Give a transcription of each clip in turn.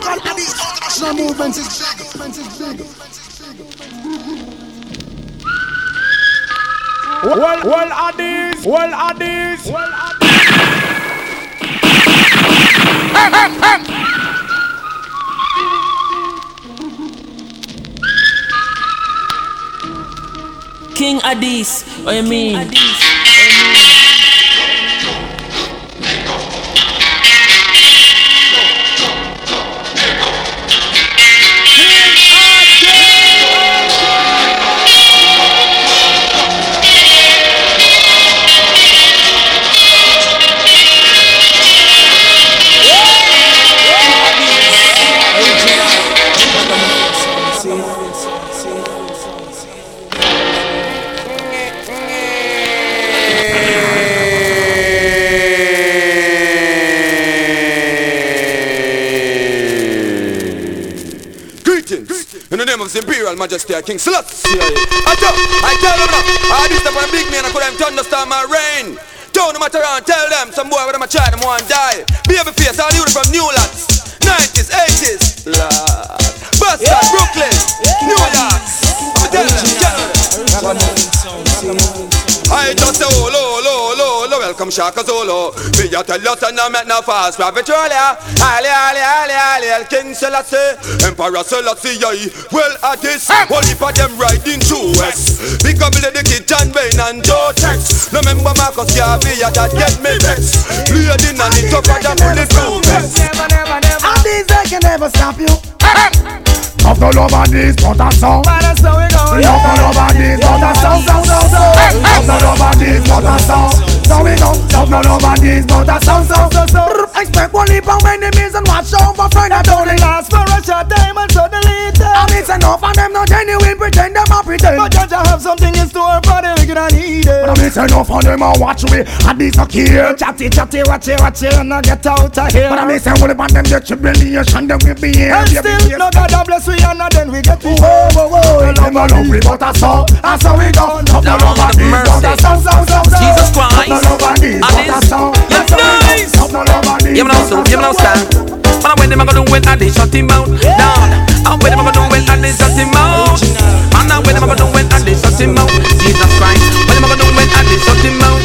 local Addis international movement is big. Well, well, Addis, well, Addis, well, Addis. King Addies, what you mean? Addis. His Imperial Majesty King Selassie. I tell, I tell them now, I this a big man, I could have thunderstorm my rain. Turn them around, tell them, some boy with them a try, them want die. Be Baby face, all you from New Lots, 90s, 80s, Lord. Boston, yeah. Brooklyn, yeah. New York. I'm tell them, tell them. I just say, oh, lo, welcome Shaka Zulu. Me a tell you, son, no make no fast, rabbit Petrolia. Ali, Ali, Ali, Ali, El King Selassie, Emperor Selassie, yeah. Well, at this, only for them riding through West. Big up the kid, John Wayne and Joe Tex. No member Marcus Garvey, yeah, that get me vex. Bleeding and it tougher than bulletproof vest. Never, never, never. And these they can never stop you. Of the love and this, but a song. But that's how we go. Of the love and this, but a song, song, song, song. Of the love and this, but a song. So we the love and this, but a song, song, song, song. Expect one leap of enemies and watch over friend that only last for a short time and suddenly it And it's enough and them not genuine, pretend them a pretend. But just have something in store for the wicked and needed. But it's enough and them a watch me and these a care. Chatty, chatty, watch it, watch it, and I get out of here. But I'm missing one of them get tribulation, them will be here. And still, no God bless we and then we get to whoa, whoa, whoa. And a love we but a song, and so we go. Love no love and these but a song, song, song, song. Jesus Christ, love no love and a song, and so we go. Love no love but a song, yeah, man, stand. Man, when them a go do it, and they shut him out down. And when them a go do it, and they shut him out. Man, when them a go do it, and they shut him out. Jesus Christ, when them a go do it, and they shut him out.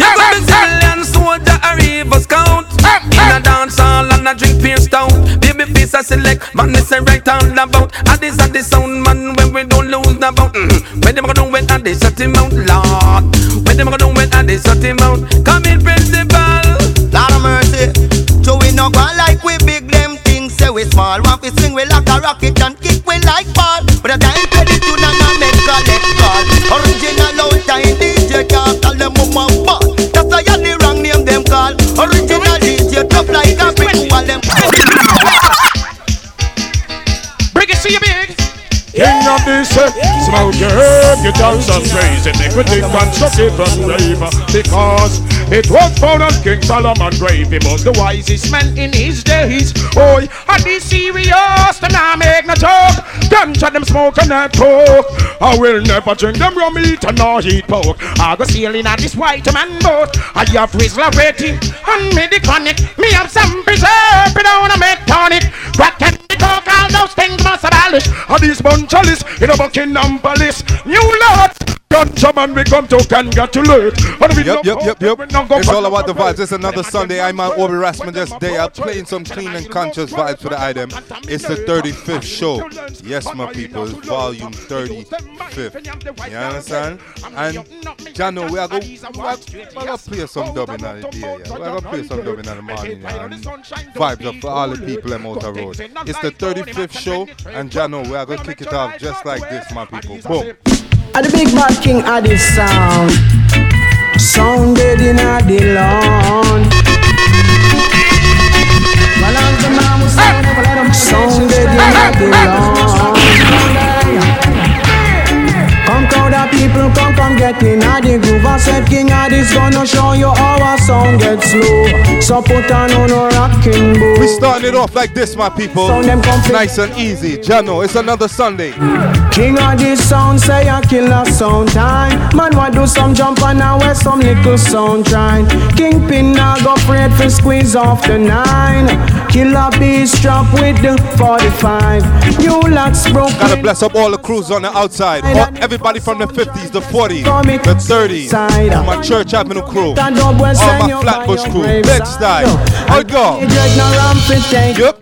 You got me civilian soldier, a river scout. In a dance hall and a drink beer stout. Baby face I select, man, this a right all about. And this a the sound, man, when we don't lose the bout. Mm-hmm. When them a go do it, and they shut him out, Lord. When them a go do it, and they shut him out. Come in, principal. No go like we big them things say we small. Want we swing we like a rocket and kick we like ball. But I can't ready to none and make collect call. Original out time DJ can't call them mama ball. That's why the wrong name them call. Original DJ tough like a brick wall them. King of this, smoke your herb, you dance and praise iniquity, constructive and brave. Because it was found on King Solomon grave, he was the wisest man in his days. Oh, and be serious, and I make no joke. Ganja them smoke and not talk. I will never drink them raw meat and nor eat pork. I go sailing on this white man boat. I have Rizla waiting and me the chronic. Me have some preserve, but I wanna make tonic. Crack and coke, all those things must abolish. And these bunch chalice in a Buckingham Palace. New Lord. We come to congratulate. Yep, yep, yep, yep. It's all about the vibes. It's another Sunday. I'm Obi Rasman just day up playing some clean and conscious vibes for the item. It's the 35th show. Yes, my people, it's volume 35th. You understand? And Jano, we are going to play some dub in the day. Yeah. We are going to play some dub in the morning. Yeah. And vibes up for all the people in Motor Road. It's the 35th show, and Jano, we are going to kick it off just like this, my people. Boom. And the big bad king of this sound Sounded in a the lawn Sounded in a the lawn Crowd people, come come get in a the groove I said King Addies gonna show you how our sound gets slow So put on on a rocking boot We starting it off like this, my people. Nice and easy. Jano, it's another Sunday. King of this sound say a killer sound time. Man want do some jump and now wear some little sound trying. Kingpin now go afraid for squeeze off the nine. Killer beast drop with the 45. New locks broke. Gotta bless up all the crews on the outside. All, everybody from the 50s, the 40s, the 30s. My Church Avenue crew. All my Flatbush crew. Bed-Stuy. I go. Yep.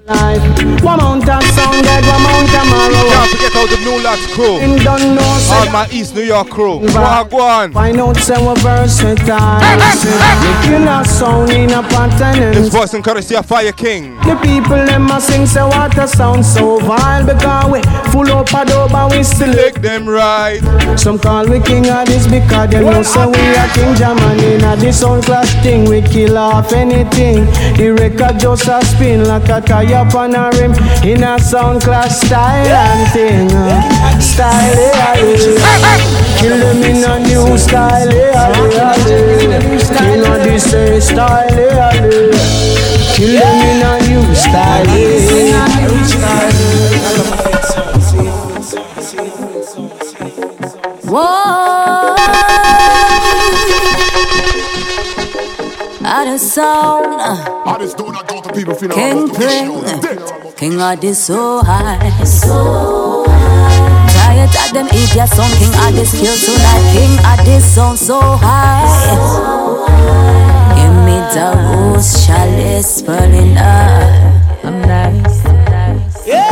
One mount of sound dead, one mount tomorrow. Can't forget all the New Lots crew. All my East New York crew. Wagwan. Find out say we're versatile. The killer sound in a pattern. This voice and courtesy of Fire King. The people them a sing say what a sound so vile because we full up a dope and we still lick them right. Some call we king of this because them know say we are king German in this sound clash thing. We kill off anything. The record just a spin like a tire on a rim in a sound clash style and thing. Uh, style yeah. Kill them in a new style yeah, yeah, of this eh, style yeah. Kill them in a new style eh. Whoa, out of sound. I just do not go to people feeling uh, King Prince, King of the so high, so high. Tired of them idiots, some King of the skill tonight. King of the sound so high. So high. Give me the rose chalice burning up. Uh, I'm nice. Yeah,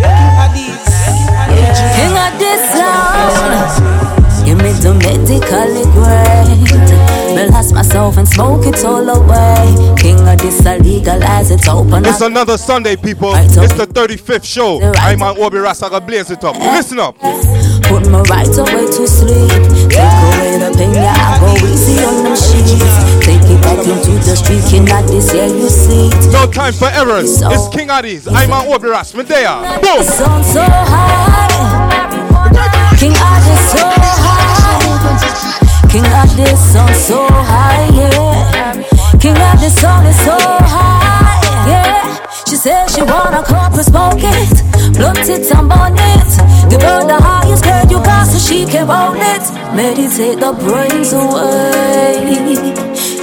yeah. King of this sound. Give me the medically great. Relax myself and smoke it all away. King of this, I legalize it open. It's another Sunday, people. It's the 35th show. I'm on Obi Rasaga Blaze it up. Listen up. Put my right away to sleep. Take away the pain, yeah, I go easy on them sheets. Take it back into the street, King of this, yeah, you see. No time for errors. It's King Addies. I'm on Obi Ras. Medea. Boom. Sun so high. King of this so high. King of this song so high, yeah. King of this song is so high, yeah. She says she wanna and smoke it, blunt it and burn it. Give her the highest grade you got so she can roll it. Meditate the brains away.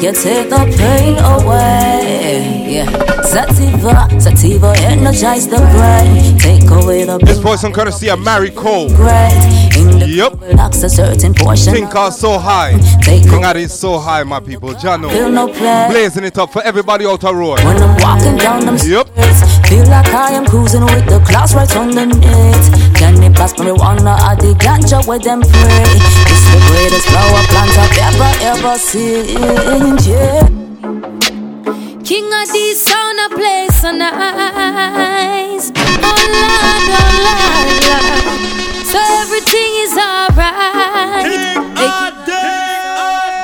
You take the pain away. Yeah. Sativa, sativa, energize the brain. Take away the This voice on courtesy of Mary Cole. Yep. Relax a certain portion. Think are so high. Take King is so high, my people. Jano. Feel no play. Blazing it up for everybody out the road. When I'm walking down them Yep. stairs, feel like I am cruising with the clouds right underneath. Can me pass marijuana at the ganja where them pray? It's the greatest flower plant I've ever ever seen. Yeah. King of these sound a place so nice. Oh Lord, oh Lord, Lord. So everything is alright.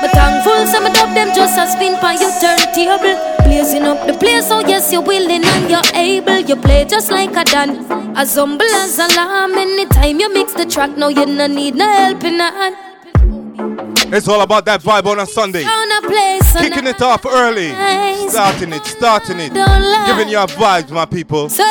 But thankful some of them just a spin by your turntable. Blazing up the place, oh yes, you're willing and you're able. You play just like a Dan. As humble as a lamb. Anytime you mix the track, no, you no need no helping hand. It's all about that vibe on a Sunday. Found a place so Kicking it off early. Starting it, starting it. Giving you vibes, my people. So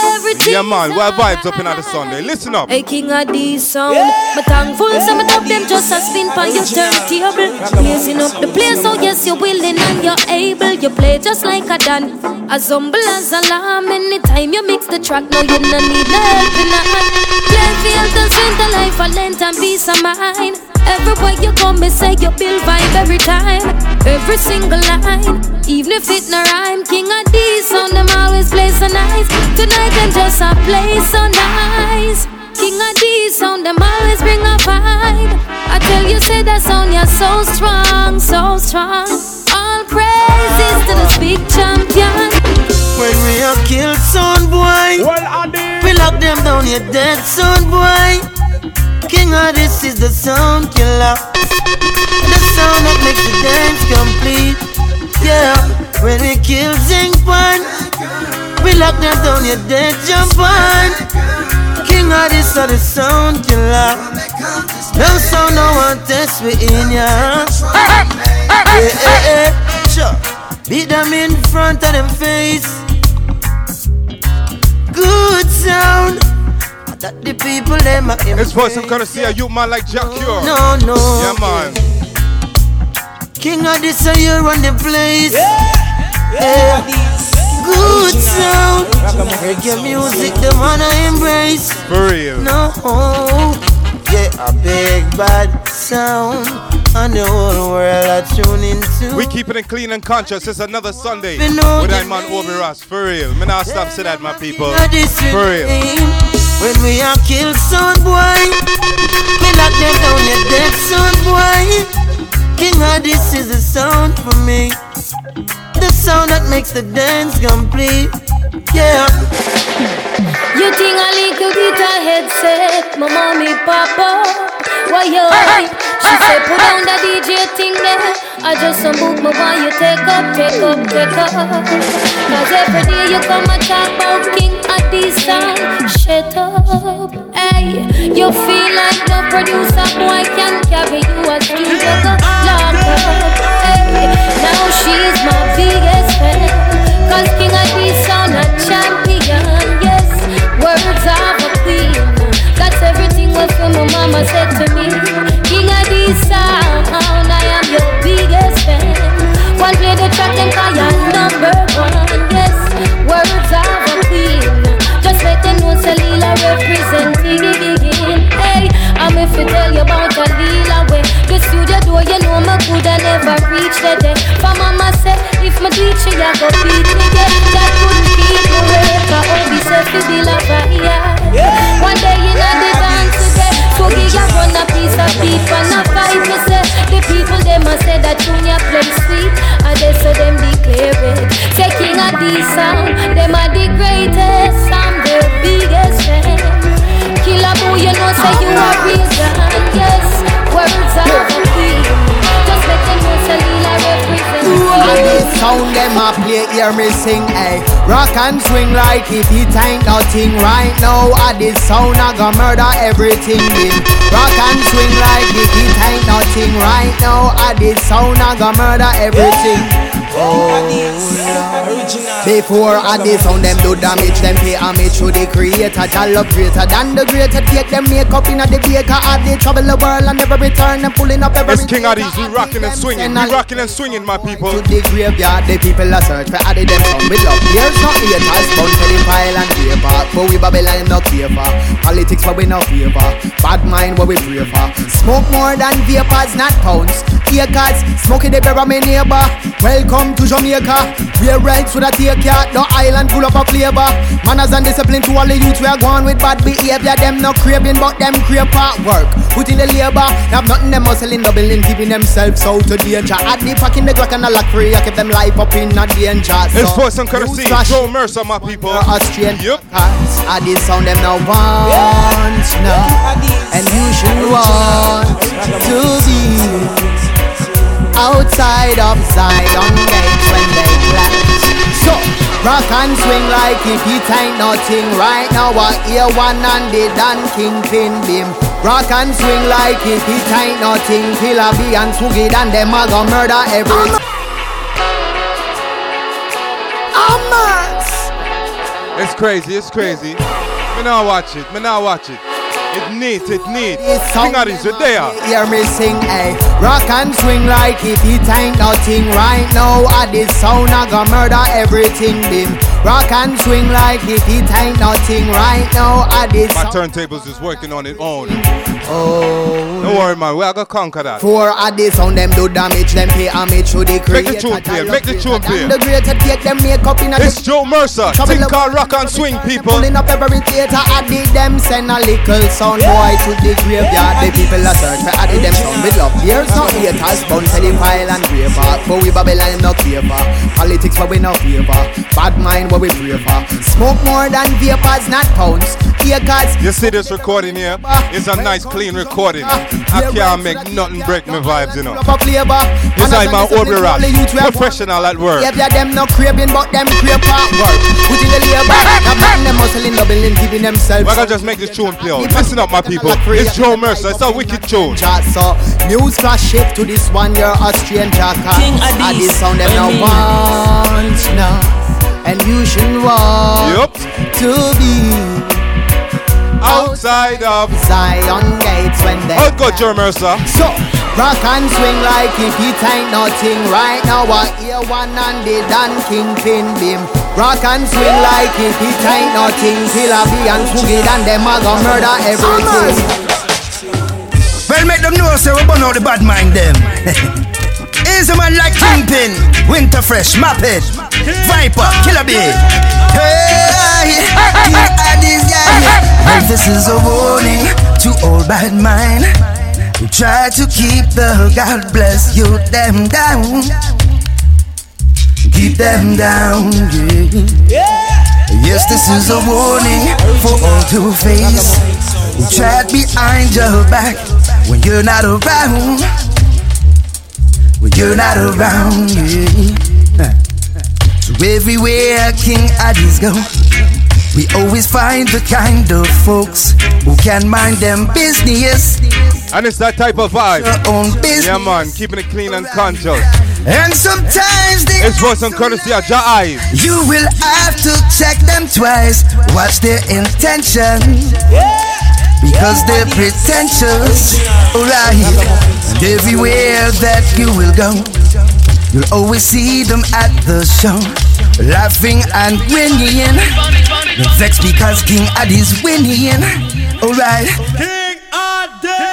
Yeah, man. We're vibes up in the Sunday. Listen up. Hey, king of these sound. But thankful some of them just a spin by your turntable. Blazing up the place, oh yes, you're willing and you're able. You play just like a Dan. As humble as a lamb. Anytime you mix the track, no, you no need no helping hand. Play field to spend the life, a length and peace of mind. Everywhere you come, me say you build vibe every time. Every single line, even if it no rhyme. King of these sound, them always play so nice. Tonight them just a play so nice. King of these sound, them always bring a vibe. I tell you, say that sound, you're so strong, so strong. All praises to this big champion. When we have killed son boy, we lock them down, you dead son boy. King of this is the sound killer. The sound that makes the dance complete. Yeah, when we kill Zing Pan, we lock them down, you dead jump on. King of this is the sound killer. No sound, no one test we in ya. Yeah, yeah, yeah. Sure. Beat them in front of them face. Good sound. That the people them are This voice I'm gonna see a youth man like Jah Cure. No, no. Yeah, man. King of this a year on the place. Yeah. yeah. Good sound. Reggae music, the man I embrace. For real. No. Yeah, a big bad sound. And the whole world are tuning to. We keeping it clean and conscious. It's another Sunday Me know with the that man Obi Ras. For real. Me not stop say that, my people. Now this For real. Regime, When we are kill son boy, we lock them down your dead son boy. King of this is the sound for me. The sound that makes the dance complete. Yeah. You think I little bit a headset, my mommy, papa, why you? She said put down the DJ thing there. I just book my why you take up, take up, take up. Cause every day you come and talk about King Addy sound. Shut up, hey. You feel like the producer boy can carry you a studio go lock up, hey. Now she's my biggest fan. Cause King Addy sound a champion, yes. Words of a queen. That's everything what my mama said to me. King of To tell you about Salila way. The studio door, you know me could I never reach the day. For mama said, if my teach you, go beat me. Yeah, that couldn't keep me. For all be said to be love, yeah. One day you know the dance again. So give you run a piece of beef and a fight. Me say the people them a say that Junior play sweet, and they so them declare it. Say king of the sound, them are the greatest, I'm the biggest fan. Killer boy, you know say you are reason, yes. Words of a queen, just let them know sound them a play, hear me sing, eh? Rock and swing like if it ain't nothing right now. At this sound I go murder everything in Rock and swing like if it ain't nothing right now. At this sound I go murder everything Oh Before at this sound them do damage Them pay homage to the creator Jah love greater than the greater Take them make up in a the baker At the trouble the world and never return Them pulling up every It's King Addies. We rocking and swinging. We rocking and swinging, my people. to the graveyard, the people are search for Addy them some with love. Here's not haters, bound to the pile and paper. But we Babylon no for. Politics for we no favor. Bad mind what we pray for. Smoke more than vapors, not pounds. Acres, smoking the bear my neighbor. Welcome to Jamaica. We're rights with a take ya. No island full of a flavor. Manners and discipline to all the youth. We are going with bad behavior. Them no craving, but them crave for work. Put in the labor. Have nothing them hustling, doubling, giving themselves out to danger. Add the pack in the Glock and the lock free. I keep them life up in a danger. This voice I'm gonna see Joe Mercer, my people. Austrian yep. I did sound them now want now, and you should want to be outside of Zion gates when they clash. So rock and swing like if it ain't nothing right now. I hear one and the Dan Kingpin beam. Rock and swing like if it ain't nothing. Killer B and Swoogie and them a go murder everything. It's crazy, it's crazy. Me now watch it, me now watch it. It neat, it neat. King Addies, you're there. Hear me sing, eh? Rock and swing like if it ain't nothing right now. At this sound, I go murder everything, bim. Rock and swing like if it ain't nothing right now. At this My turntables is working on its own. Oh. Don't worry, man. We are gonna conquer that. For at this sound, them do damage, them pay homage to the Make creator. the tune play, make the tune play. And the greater take them make up in a It's Joe Mercer. Think called rock and swing, people. Pulling up every theater, Addy them send a little sound boy to the graveyard. The people are search for Addy them sound with love. Here's no haters, bound to the pile and graver. But we Babylon no care for. Politics but we no favor. Bad mind what we pray for. Smoke more than vapors, not pounds. Acres. You see this recording here? It's a nice, clean recording. Ah, I can't make nothing break my vibes, you know. This is my Obi Ras, professional at work. Yeah, yeah, them no craving, but them crave for work. Put in the labor, now man them hustling, doubling, giving themselves. We're gonna just make this tune play out. Listen up, my people. It's Joe Mercer. It's a wicked tune. So, news flash shift to this one, you're Austrian jacker. King And Addies. sound them now want now. And you should want Yup. to be side of Zion gates when they. Oh, good, Joe Mercer. So, rock and swing like if it ain't nothing. Right now, I hear one and the Dan Kingpin beam. Rock and swing like if it ain't nothing. Killer B and Foogie and them a go murder everything. Well, make them know, say we burn out the bad mind them. Easy man like Kingpin, Winter Fresh, Muppet, Viper, Killer Bee. Hey, this. Well, this is a warning to all bad mind who try to keep the God bless you them down. Keep them down, yeah. Yes, this is a warning for all to face who tried behind your back when you're not around. When you're not around, yeah. So everywhere King Addies go, we always find the kind of folks who can mind them business. And it's that type of vibe. Yeah, man, keeping it clean and conscious. And sometimes they It's for some courtesy of your eyes. You will have to check them twice. Watch their intention. Because they're pretentious. Alright. And everywhere that you will go, you'll always see them at the show. Laughing and grinning. Vexed because King Addy's winning. Alright. King Addy.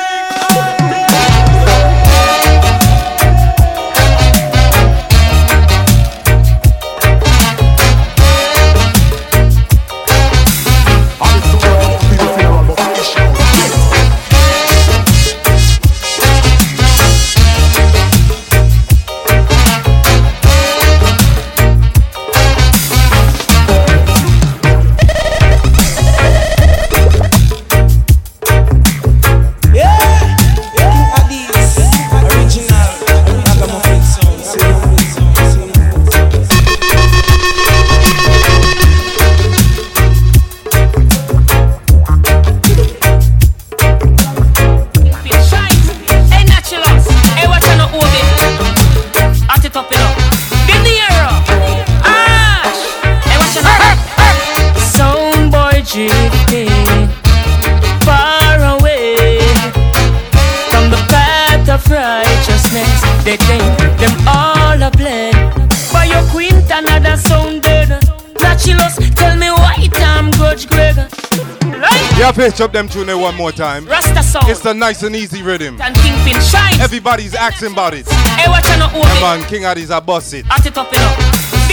Right? Yeah, pitch up them tune there one more time. Rasta sound. It's the nice and easy rhythm. And Kingpin shine. Everybody's asking about it. Hey, watch out, no Obi. Yeah, man, King Addies a boss it. At it up, you know.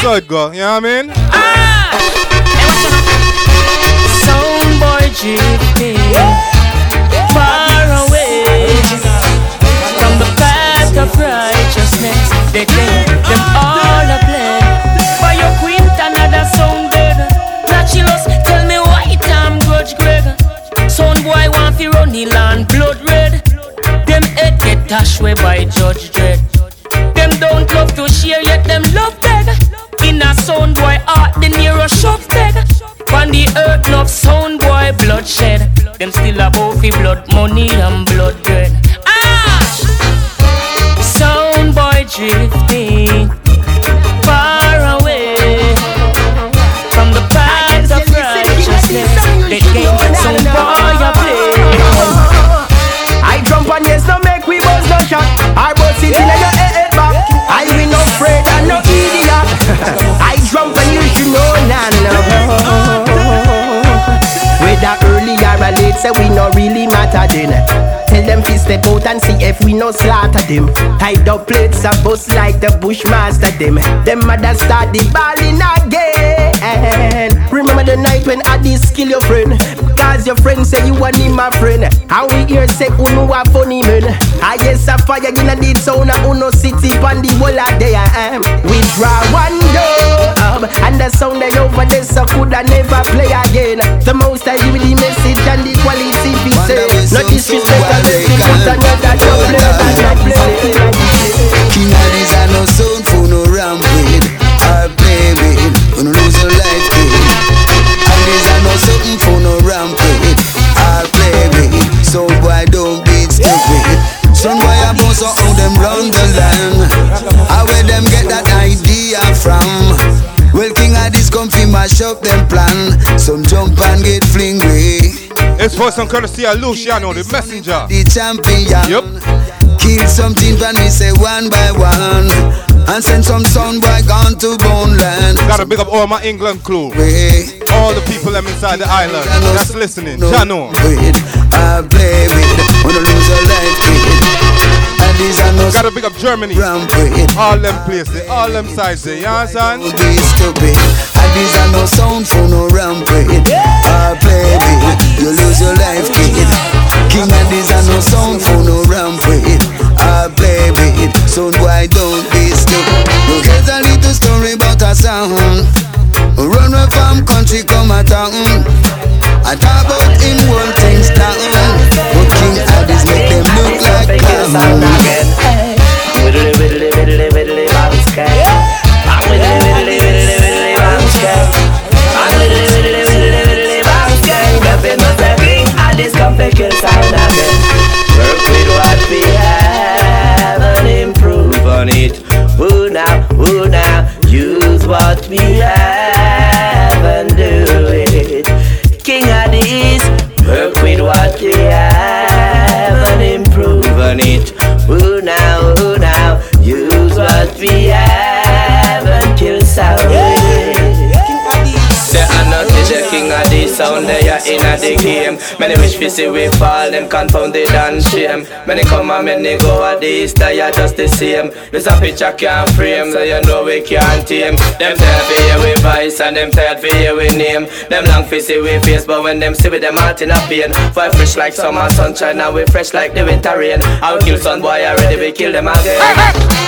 So it go, you know what I mean? Ah. Sound boy drifting far away from the path of righteousness. They think blood money and say we no really matter then. Tell them fi step out and see if we no slaughter them. Tied up plates a bust like the bushmaster them. Them mother start the balling again. Remember the night when I did skill your friend. Cause your friend say you want him my friend. And we hear say uno a funny man. Ah, I guess a fire in a deep sound a uno city pan the whole of day I am. We draw one dub and the sound they over there so could I never play again. The most I give the message and the quality we say. No disrespect mash up them plan. Some jump and get fling way. It's for some courtesy of Luciano, the messenger. The champion. Yep. Kill something when we say one by one. And send some sound boy gone to bone land. Gotta big up all my England crew. Way. All the people them inside the island. That's listening. With, I play with. Wanna lose a life with. And these are no Gotta big up Germany. All them places, all them sides there. You understand? Be stupid. And these are no sound for no rampant. I play with. You lose your life, kid. King and these are no sound for no rampant. I play with. So why don't be stupid? Here's a little story about a sound. Run away from country, come a town. I talk about him one things down. Addis make them look like widdly widdly bounce. I'm bounce. I'm again. Work with what we have and improve on it. Who now, who now, use what we have sound, they are in a the game. Many wish to see we fall, them confounded and shame. Many come and many go at this, they are just the same. This a picture can't frame, so you know we can't tame. Them tired for hear we voice and them tired for hear we name. Them long for see we face, but when them see we them heart in a pain. Fire fresh like summer sunshine, now we fresh like the winter rain. I will kill some boy already, we kill them again.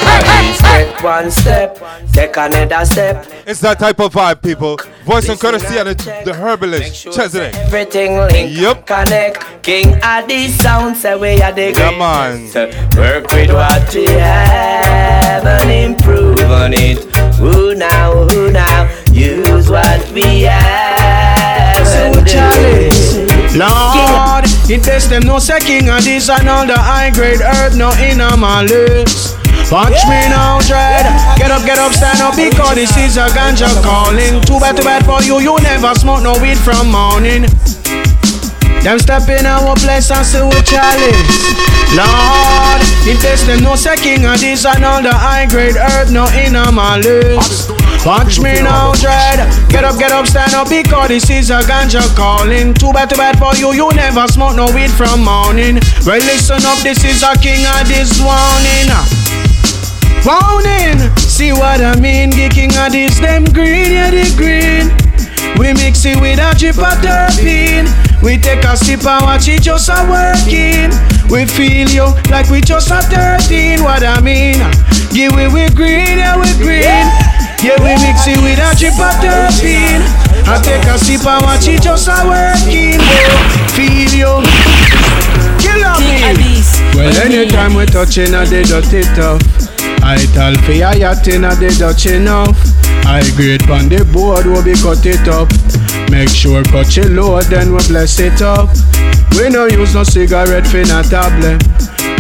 Please take one step, take another step. It's that type of vibe, people. Voice and courtesy of the, the herbalist, Chezidek. Everything link, Yep. connect. King of the sound, say we are the Yeah, man. greatest. Work with what we have and improve on it. Who now, who now, use what we have and do it. Lord, it best them no say king and this and all the high grade herb no in my list. Watch me now, dread. Get up, get up, stand up, because this is a ganja calling. Too bad, too bad for you, you never smoke no weed from morning. Them step in our place and see we chalice. Lord, in case them no say king this and all the high grade herb no in a my list. Watch me now, dread. Get up, get up, stand up, because this is a ganja calling. Too bad, too bad for you, you never smoke no weed from morning. Well, listen up, this is a king of this warning. Warning, see what I mean? The king of this, them green, yeah, the green. We mix it with a drip of terpene. We take a sip and watch it just a working. We feel you like we just a 13. What I mean? Yeah, we we green, yeah, we green. Yeah, we mix it with a drip of terpene. I take a sip and watch it just a working. Feel you. Kill on me. Well, anytime we touching I a the dirty tough. I tell for ya yacht in a the Dutch enough. I grade on the board will be cut it up. Make sure cut it load, then we bless it up. We no use no cigarette for no tablet.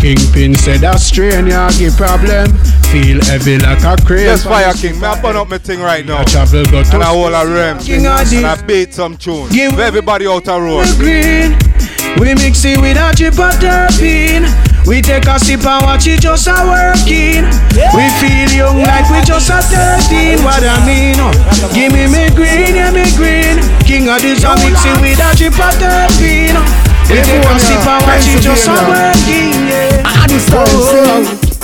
Kingpin said that strain ya give problem. Feel heavy like a crane. Yes, Fire King. Me I burn up my thing right now. I travel go to And I hold a rim. King And I beat some tune. Give- everybody out the road. green. We mix it with a drip of terpene. We take a sip and watch it just a working. We feel young like we just a 13. What I mean? oh. Give me me green, yeah me green. King of this, I mix it with a drip of terpene. We take a sip and watch it just a working. Yeah. Oh, oh, oh.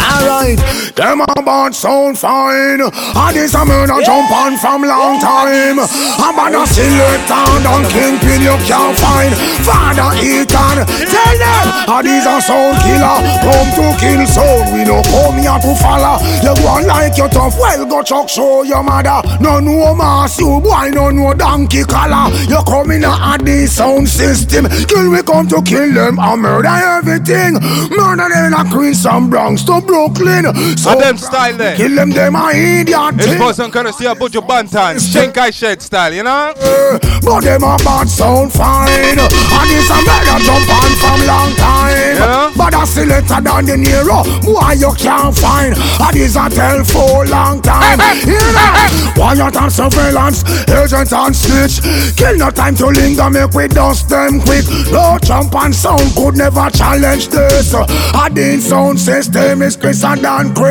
Alright, them a bad sound fine. And this a man a jump on from long time. I'm on a selector and kingpin you can't find. Father Ethan, tell them. And these a sound killer. Come to kill sound. We no come here to follow. You go on like you tough. Well, go chuck show your mother. No no mass you boy, no no donkey collar. You come in a this sound system. Kill we come to kill them and murder everything. Murder them in a Queens and Bronx to Brooklyn. So And them style there. Kill them, them a idiot. It's thing. for some courtesy of Buju Banton. Stink I shed style, you know? Uh, but them a bad sound fine And this a better jump on from long time Yeah. But Father selector than the Nero. Why you can't find? And this a tell for long time. Hear that? Quiet and surveillance, agent and snitch. Kill no time to linger, make we dust them quick. No jump and sound could never challenge this. A din sound system is Chris and Dan Chris.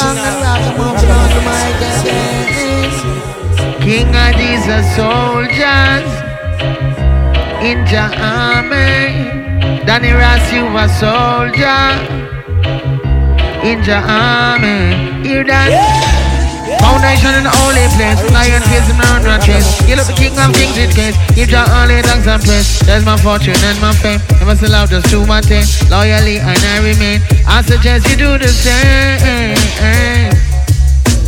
On again. King of these are soldiers in your army. Danny Ross, you a soldier in your army. Hear that? Yeah. Foundation in the holy place. Lion face and murder chase. You look the king of kings in case. Give your only thanks and praise. There's my fortune and my fame. Never sell out just to my thing. Loyally and I remain. I suggest you do the same. Eh, eh,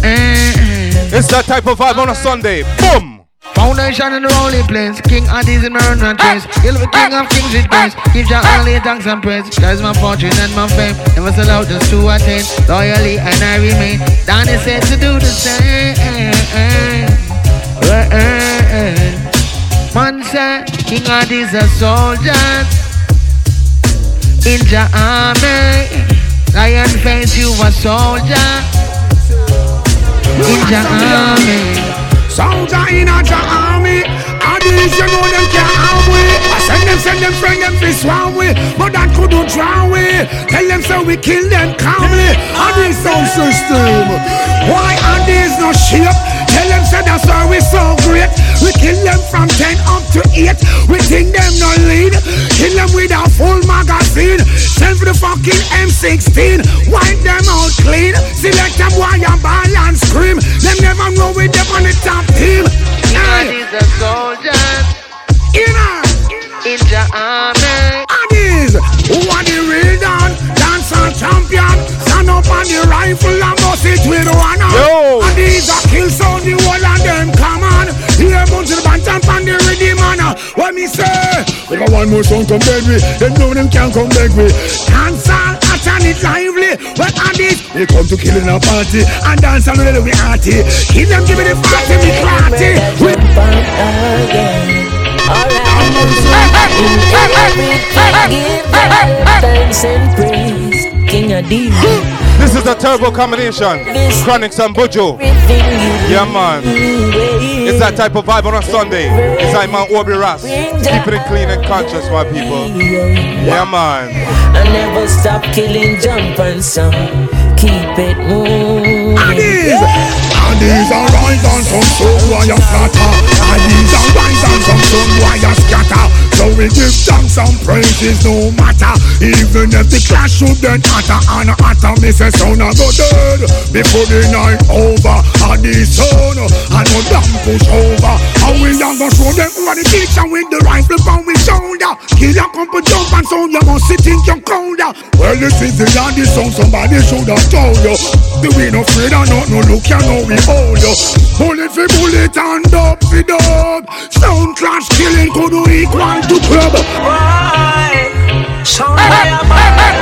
eh, it's that type of vibe on a Sunday. Boom! Foundation in the holy place, King Addies in murder and trace. You'll be king of kings with grace. Give your only thanks and praise. That's my fortune and my fame. Never sell out just to attain. Loyally and I remain. Danny said to do the same. Man said, King Addies a soldier in your army. Lion face, you a soldier in your army. Soldier in a army. And these you know them can't harm we. I send them, send them, friend them fi swarm we. But that couldn't drown we. Tell them so we kill them calmly. And this sound system. Why are these no shape Tell them say that's why we so great We kill them from 10 up to 8 We think them no lead. Kill them with a full magazine. Send for the fucking M16 Wipe them out clean. Select them while you ball and scream. Them never know we them on the top team. Hey. the soldiers Inner In the army. Addies Who are the real dan Dancer champion. Stand up on the rifle and bust it with one hand. Yo. Addies a kill sound the whole of them come on Here of the band and pan the ready man What me say We got one more song come beg me Them know them can't come beg me Dancer hot and it lively Well Addies They come to killing a party And dance and really we arty Kill them give me the party give me the party We This is a turbo combination. Chronixx and Buju. Yeah, man. It's that type of vibe on a Sunday. It's like man Obi Ras. Keeping it clean and conscious, my people. Yeah, man. I never stop killing jump and sound. Keep it moving. Addies Addies are rise and some some boy a flatter Addies are rise and some some boy a scatter So we give thanks and praises no matter. Even if the clash should get hotter and hotter Me say son a go dead. Before the night over Addies son. I know damn push over. And we a go show them are the teacher With the rifle on we shoulder. Kill a couple jump and sound You must sit in your counter Well this is the Addies sound Somebody should have told you. The we no afraid of not no look you know we hold you. Bullet for bullet and up for dub. Sound clash killing could equal to club Why? A bad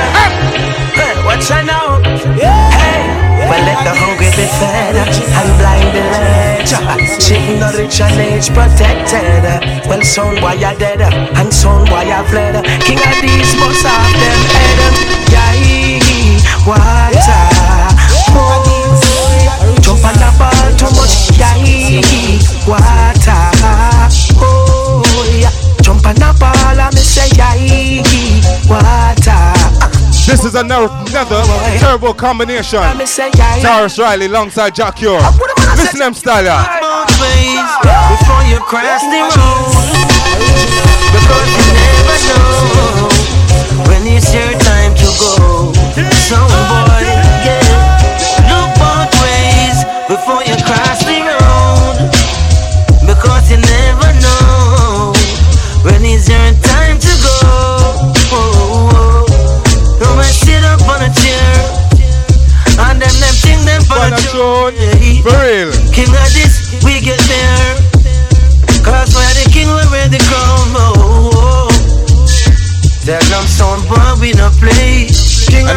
Hey, What's I know? Yeah. Hey, well let the hungry be fed And blind the led Sitting the rich and age protected Well sound boy a dead And sound boy a fled King of these must have them head Yeah, water Oh, jump on the ball too much water Oh, Jump on the ball and me say yeah Water This is another, another turbo combination. Tarrus Riley alongside Jah Cure. Listen them style. yeah. before you cross the road. Because you never know when it's your time to go. So boy,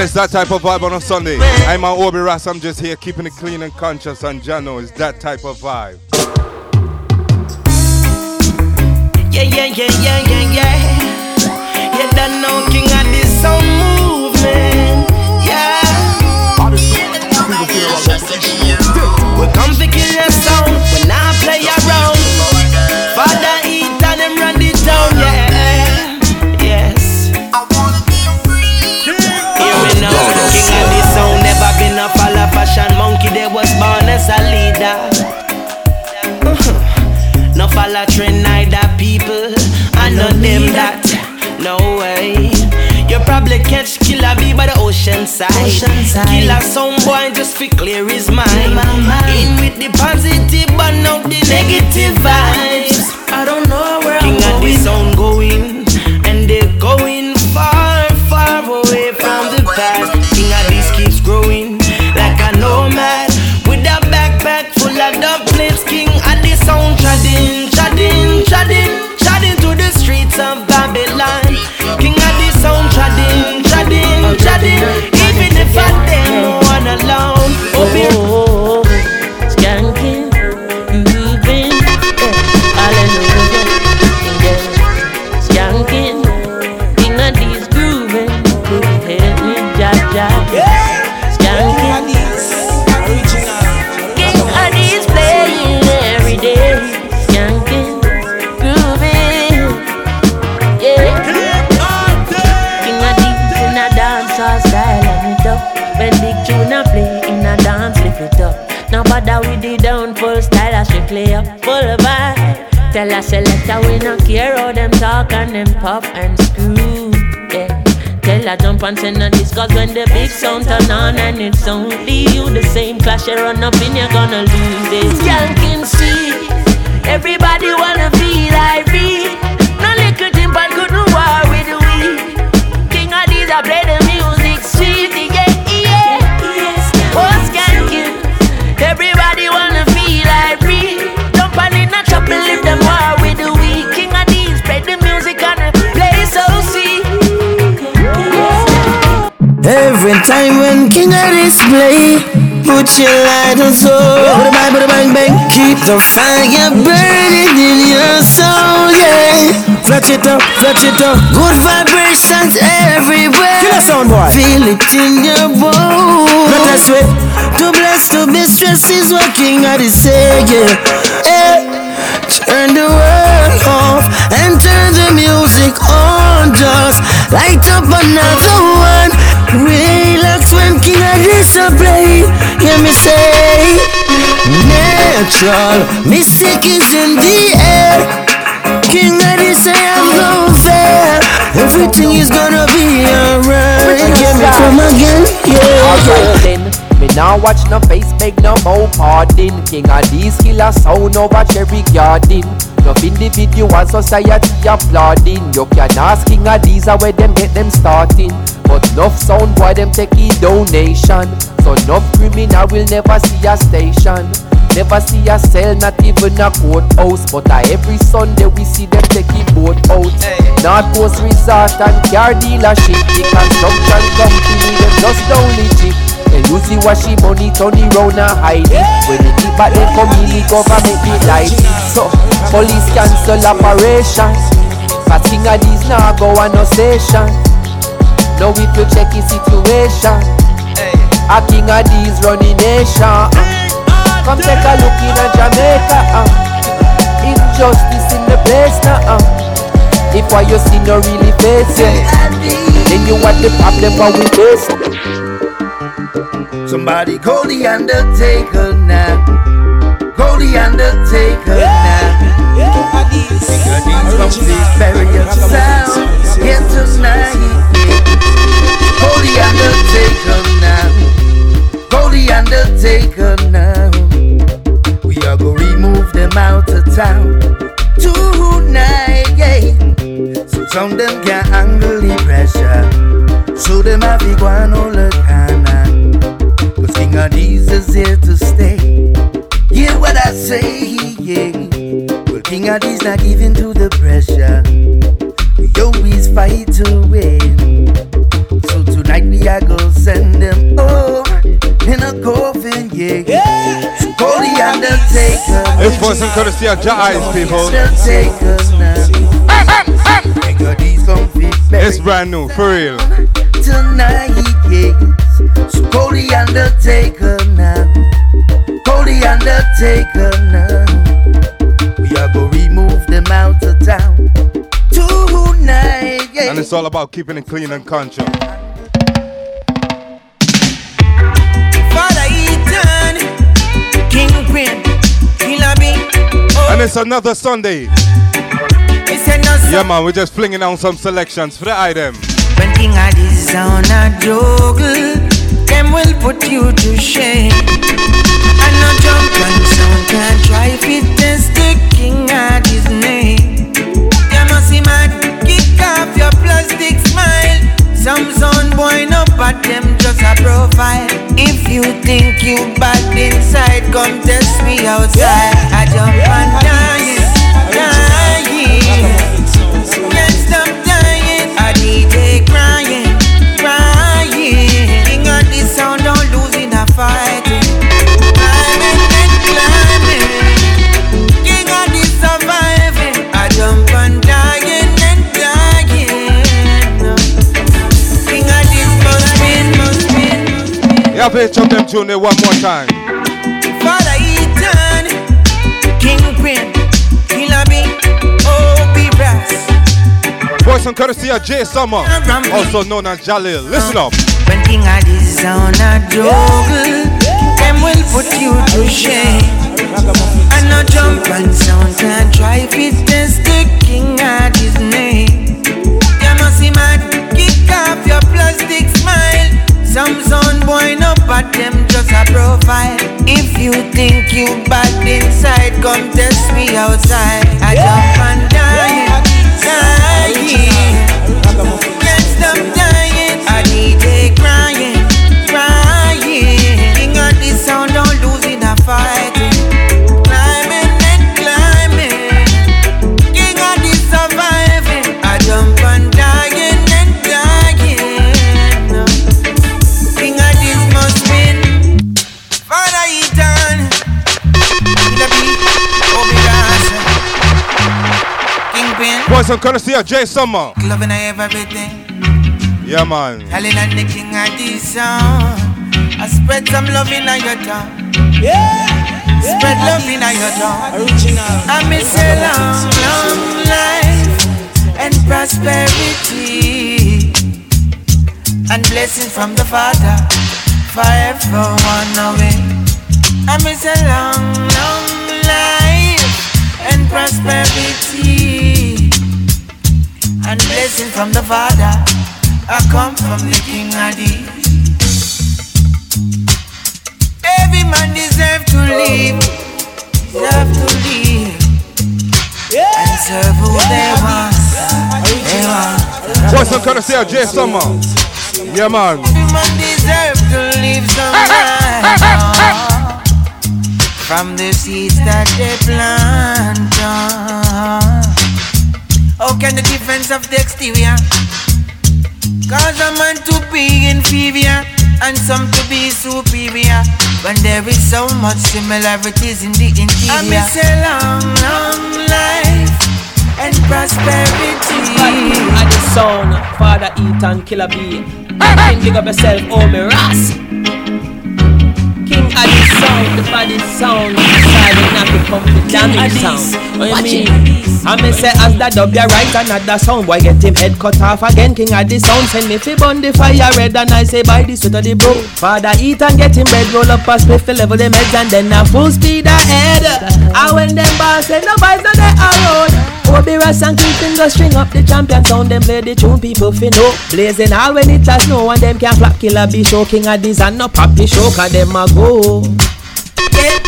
And it's that type of vibe on a Sunday. I'm on Obi Ras, I'm just here keeping it clean and conscious, and Jano is that type of vibe. Yeah, yeah, yeah, yeah, yeah, yeah. You don't know King of this sound movement. Yeah. Follow trend, neither people. I know them that. No way. You probably catch killer B by the ocean side. Killer some boy just fi clear his mind. In with the positive, but not the negative vibes. I don't know where King I'm going. the sound going, and they're going treading, Tell a selector we no care how them talk and them pop and screw. Yeah. Tell a jump and send a discuss when the big sound turn on and it's only you. The same clash you run up in, you're gonna lose it. Y'all can see everybody wanna be like me. No little timber couldn't war with we. King of these, I play the Every time when King of display, put your light on so. Put a bang, put a bang, bang. Keep the fire burning in your soul, yeah. Fletch it up, fletch it up. Good vibrations everywhere. Feel the sound, boy. Feel it in your bones. Let us wait. To bless, to mistress is what King of say, yeah. Eh. Turn the world off and turn the music on. Just light up another one. Relax when King of this a play. Hear me say, natural mystic is in the air. King of this I am no fair. Everything is gonna be alright. Hear me come again, yeah. Alright me now watch no face, beg no more pardon. King of these killer sound over cherry garden. No individual society applauding. You can ask King of where them get them starting. But enough sound boy them take a donation. So enough criminal will never see a station. Never see a cell, not even a courthouse. But uh, every Sunday we see them taking boat out. North Coast Resort and car dealership. The construction company, them just don't legit. And you see what she money turning round and hide it. When they keep they in, the government be light. So, police cancel operation. Cause king of these now go on no station. Now we to check the situation. A king of these running nation. Come take a look in a Jamaica. Uh. Injustice in the place now. Uh. If what you see no really face it, then you want the problem what we face. Somebody call the Undertaker now. Call the Undertaker now. Because these from these barriers sound. Get tonight. Call the Undertaker now. Call the Undertaker now. We are gonna remove them out of town tonight. Yeah. So some them can't handle the pressure. So them have to go and all the time. Cause King of these is here to stay. Hear what I say, yeah. Well, King of these not giving to the pressure. We always fight to win. So tonight we Cody, I go send them home in a coffin, yeah. yeah. Cody Undertaker. This voice and courtesy of Jah Eyes, people. It's brand new, for real. Tonight, yes. So Cody Undertaker now. Cody Undertaker now. We are gonna remove them out of town tonight, yeah. And it's all about keeping it clean and conscious. And it's another Sunday. Yeah, man, we're just flinging out some selections for the item. When King Addies on a juggle, them will put you to shame. And no jump and sound can try fit test the King Addies name. You must see man, kick off your plastic smile. Some sound boy no but them just a profile. If you think you bad inside, come test me outside. I jump and dying, win. Yeah, play chop them tune one more time. Father Ethan, King Queen, Killer B, Obi Ras. Voice and courtesy of Jay Summer, also known as Jalil. Listen up. When King Addies on a juggle, them will put you to shame. And no jump and sound can try fit test the King Addies name. You must see man, kick off your plastic. Some sound boy no but them just a profile. If you think you bad inside, come test me outside. I jump and dying, dying. Can't stop dying. I DJ crying, crying. King of the sound, don't lose in a fight. Kingpin. Voice and courtesy of Jay Summer. Loving everything. Yeah, man. Helen and the king of this song. I spread some love in your tongue. Yeah. Spread love in your tongue. Original. I miss a long, long life and prosperity and blessings from the Father for everyone away. I miss a long, long life and prosperity and blessings from the Father. I come from the King Adi. Every man deserve to live, deserve to live, and serve who they want. They want. Voice and courtesy of Jay Summer. Yeah, man. Every man deserve to live somewhere. From the seeds that they plant. How can the defense of the exterior cause a man to be inferior and some to be superior when there is so much similarities in the interior? I miss a long, long life and prosperity. And the sound, Father Ethan, Killer B. King, big up yourself, oh me Ras. King Addy sound, the body sound. And not become the damning sound. What you mean? I may say as that dub ya right another sound Boy get him head cut off again King Addy sound Send me fi burn the fire red And I say by the sweat of the bro Father eat and get him bread Roll up a spliff fi level them heads And then a full speed ahead And when them boss say no boys they are road Obi Ras and King go string up the champion sound Them play the tune people fi know Blazing all when it a snow And them can't flap killer be show King of Addy's and no poppy show Cause them a go Get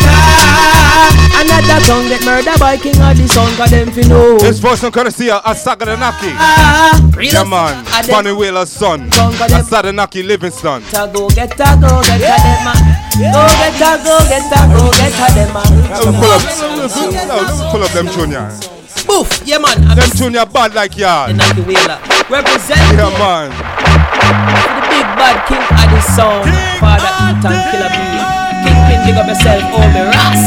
Another tongue get murdered by King of the Sun Cause them fi know This voice and courtesy of Asaga the Naki. Ah. Yeah, man. Funny Wheeler's son. Asaga Naki Livingston. Ta go get a go get a dem ah. Go get a go get a go get a dem ah. Let me pull up. Let me pull up them junior. Boof, yeah man Them junior bad like yard. The Naki Wheeler Represent Yeah, man. the big bad King of the sound. Father Ethan Killer B. Big up yourself, oh me Ross.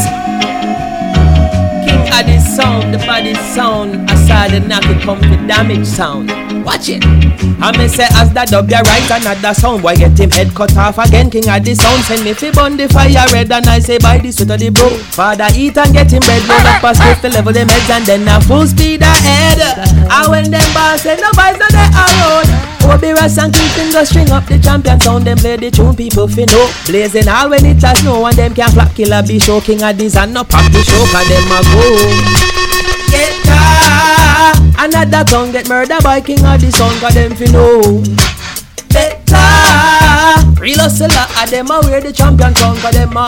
King of the sound, the body sound. Aside the knock it come to damage sound. Watch it. I may say as the dub ya right another sound. Boy get him head cut off again King of the sound. Send me fi burn the fire red And I say by the sweat of the bro. Father eat and get him bread Roll up stiff to level them heads And then a full speed ahead. And when them boss say no boys no they around Obi Ras and Kingpin go string up the champion sound. Them play the tune people fi know. Blazing all when it a snow And them can't flap killer be show King of this and no pop the show Cause them a go. Get Another tongue get murdered by king of the sun Cause them fi know. Better. Real hustler a them a wear the champion tongue Cause them a.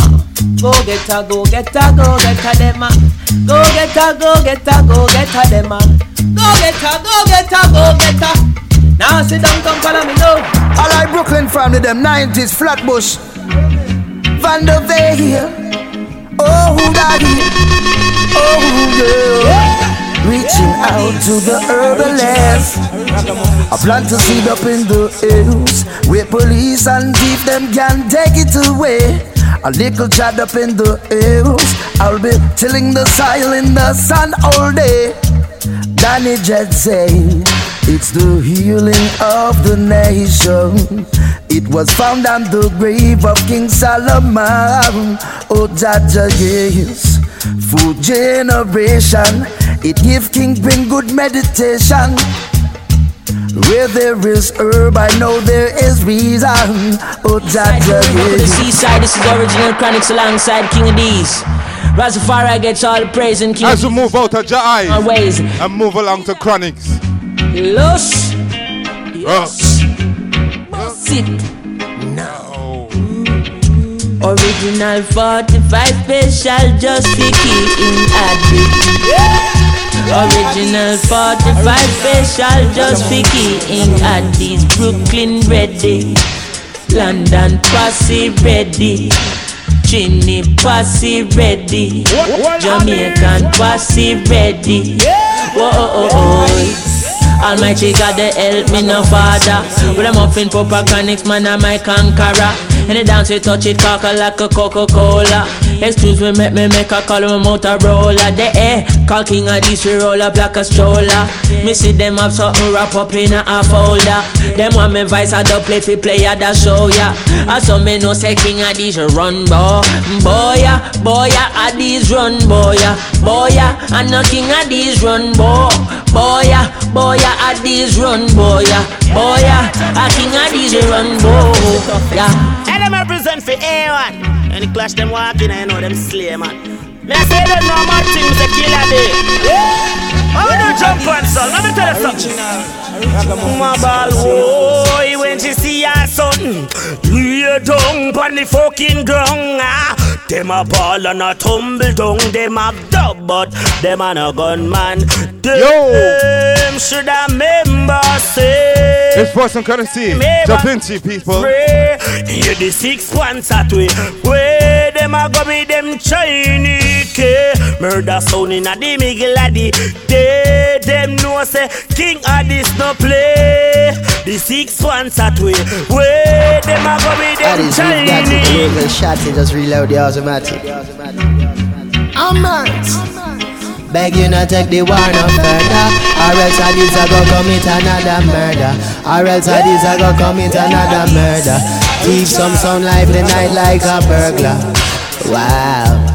Go get a go get a go get a them a. Go get a go get a go get a them a. Go get a go get a go get a. Now sit down come follow me now Alright Brooklyn family them 90s Flatbush. Van der Veil Oh who got it Oh yeah Reaching out to the herbalist. I plan to seed up in the hills Where police and thief them can take it away. A little chat up in the hills I'll be tilling the soil in the sun all day. Danny Jet say It's the healing of the nation. It was found on the grave of King Solomon Oh Jaja yes. Full generation it give Kingpin good meditation. Where there is herb, I know there is reason. Oh, Jaja, yeah. the seaside, this is original Chronixx alongside King of D's. Rastafari gets all the praise and King As we move out of Jai ways and move along to Chronixx. Lush. Yes. Uh. Sit. No. Original 45 special just for King Addict. Yeah. Original 45 special just for King at these Brooklyn ready. London posse ready. Trini posse ready. Jamaican posse ready. Whoa, oh, oh, oh. Almighty God, they help me no father. With a muffin, proper chronics, man, I'm my conqueror. Any dance we touch it, cackle like a Coca-Cola. Excuse me, make me make a call with Motorola. The air, call king of this, we roll up like a stroller. Me see them have something wrap up in a folder. Them want me vice, I don't play fi play at the show, yeah. I saw me no say king of this run, boy. Boy, yeah, boy, yeah, I this run, boy. Ah. Boy, ah, I no king of this run, boy. Boy, yeah, boy, yeah, I this run, boy, yeah. Boy, ah, I king of this run, boy, yeah. And them represent for A1. And the clash them walking, I know them slay, man. Me I say them no more things, a killer day. Yeah. How do jump on, son? Let me tell you something. My ball, boy, when she see her son, lay down on the fucking ground. Ah. Them a ball and a tumble down. Them a dub, but them a no gunman. Them should I remember say. This person couldn't see. Jump into people. You the six pants at way. Where them a go be them Chinese Murder sound in a the middle of the day. Them know say King of this no play. The six ones at way. Where them a go be them Chinese. The shot just reload the automatic. I'm not. Beg you not take the war no further. Or else I this I go commit another murder. Or else I this I go commit another murder. Keep some sound life the night like a burglar. Wow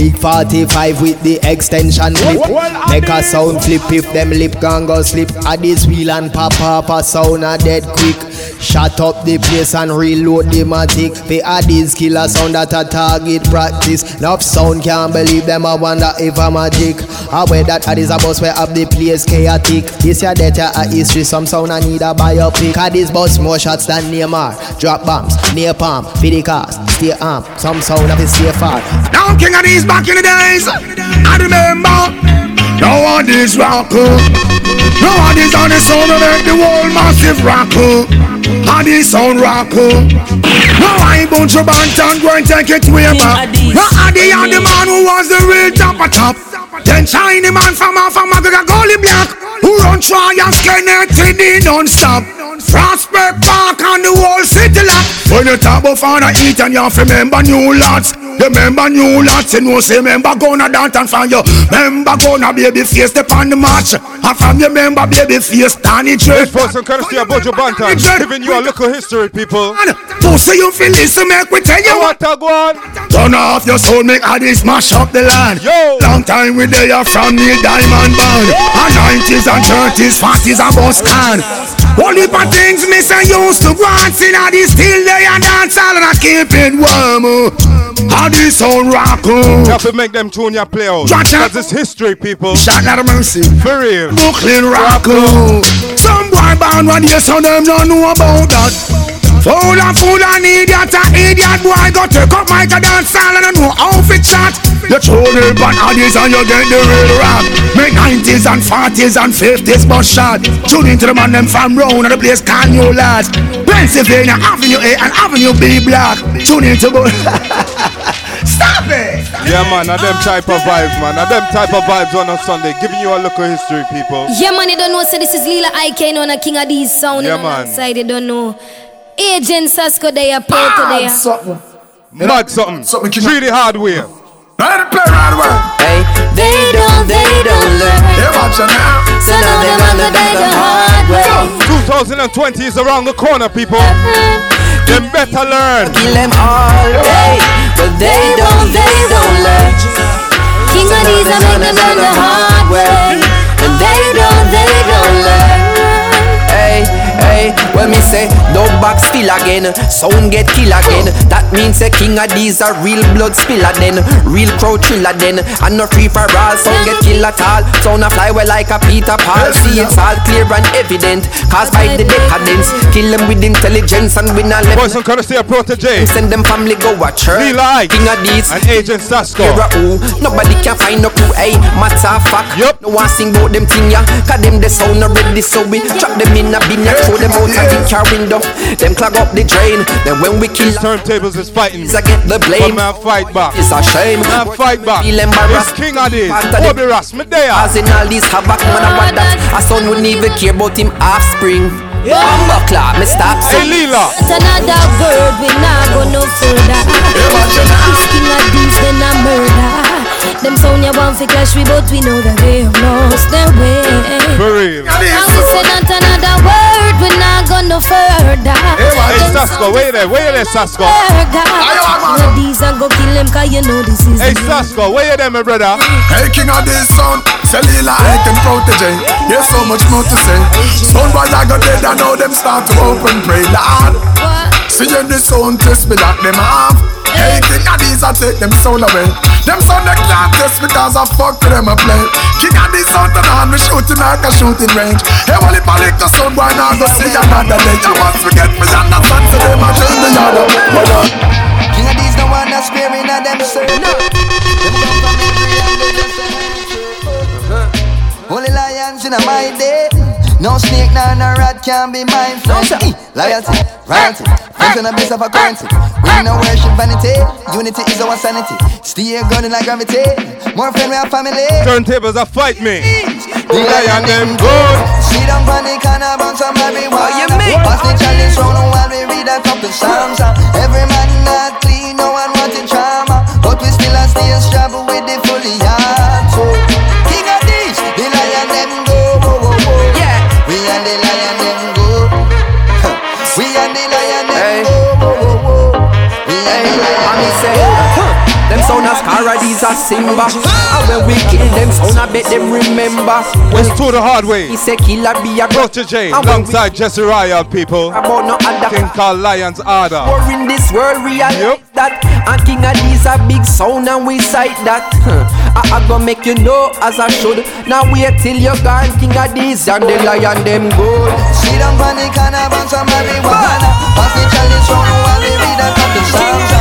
Big 45 with the extension clip. Make a sound flip if them lip gun go slip. At this wheel and pop up a sound a dead quick. Shut up the place and reload the matic. The Addis killer sound that a target practice. Enough sound can't believe them. I wonder if I'm magic. I wear that Addis a bus where up the place chaotic. This your data a history. Some sound I need a biopic. Addis bus more shots than Neymar. Drop bombs, near palm, the cars, stay arm. Some sound of it stay far. Now King of these back in the days. I remember. No one is rocker. No one is on the sound of it, the whole massive rocker. On the sound rocker. No I Buju Banton go and take it way back. No Addy and the man who was the real top of top. Then shiny man from off of McGregor Gully Black. Who run try and scan it non-stop. Prospect Park and the whole city lot. When you talk about find a eat and you have to remember new lots. Remember new lots, you know, say remember gonna dance and find you. Remember gonna baby face the on the match. And from your member baby face, Danny Trey. This person courtesy of Buju Banton, giving you a little history, people. So you feel listen, make we tell you what I on. Turn off your soul, make this mash up the land. Yo, long time we there from the Diamond Band. And 90s and 30s, 40s and bus can. All heap of things miss I used to and see now this still there and dance all and I keep it warm. Oh. How this sound rock oh. You have to make them tune your play out. Cause it's history, people. Shot out mercy. For real. Brooklyn rock. Oh. Some boy band when you son them don't know about that. Fool and fool and idiot a idiot boy Go take up mic and dance all and I know how fit chat You tune up on oddies and you get the real rap Make 90s and 40s and 50s bus shot Tune into the man them from round and the place can you lads Pennsylvania Avenue A and Avenue B block Tune into go Stop it! Yeah, man, are them type of vibes, man. Are them type of vibes on a Sunday, giving you a look of history, people. Yeah, man, you don't know, so this is Lila Iké, on a king of these sound. Yeah, man. Side, you don't know. Agent Sasco they are Porto they are. something. Mad something. Something Treat it hardware. Let it play hardware. Hey, they don't, they don't learn. They watching now. So now they want to play the hard way. 2020 is around the corner, people. Uh-huh. Them better learn. Kill them all day, but they don't, they don't learn. King of these I make them learn the hard way, and they don't, they don't learn. Hey, when me say dog box still again, sound get kill again. That means a king of these a real blood spiller then, real crowd thriller then, and no free for all. Sound get kill at all. Sound a fly well like a Peter Paul. See it's all clear and evident, caused by the decadence. Kill them with intelligence and we not let. Boys and courtesy of Protoje. Send them family go a church. Lila King of these and Agent Sasco. A who nobody can find no clue. Hey, matter of fact, yep. no one sing about them thing ya. Cause them the sound already so we trap them in a bin ya. Throw them out of the car window. Them clog up the drain. Then when we kill turntables is fighting. I get the blame. But man fight back. It's a shame. Man fight back. Feel embarrassed. It's king of this. Part of Obi Ras, me there. Causing all these havoc, man, I want that. A son wouldn't even care about him offspring. Bomba clap, me stop. Hey Lila. It's another word, we not go no further. This king of these, then a murder. Them sound you want fi clash we, but we know that they have lost their way. For real. And we say not another word, we not go no further. Hey Sasco, wait there, wait there, Sasco. Now these are go kill them, cause you know this is Hey Sasco, where you there, my brother? Hey, king of this sound, Celila, I can Protoje. There's so much more to say. Sound boys I got dead, I know them start to open, pray Lord. See you the sound test me like them have. Hey, king of these, I take them sound away. Them sound they can't test because I fuck to them a play. King of these sound and on, we shooting like a shooting range. Hey, well, if I lick the sound, why not go see another day? You must forget me, understand, so them a turn the yard up. Hold on. King of these, no one that's sparing at them, sir. No. Them come from every angle, just a Only lions in a my day. No snake, nor no rat can be my friend. Eh, Loyalty, royalty, friends on a base of a currency. We no worship vanity, unity is our sanity. Stay grounded like gravity. More friend, we are family. Turntables are fight me. The lion them good. See them panic and a bounce some marijuana. Pass the chalice round while we read a couple psalms. Every man not clean, no one wanted drama, but we still a stay strapped with the sound as Cara, these are Simba. And when we kill them sound, I bet them remember. West to the hard way. He say killer be a Protoje, And when we alongside Jesse Royal, people. about no other King called Lions Order. war in this world realize that And king of these a big sound and we sight that I, I gonna make you know as I should Now wait till you're gone king of these and the lion them good See them panic and a bounce some marijuana. Pass the chalice round while we read a couple psalms.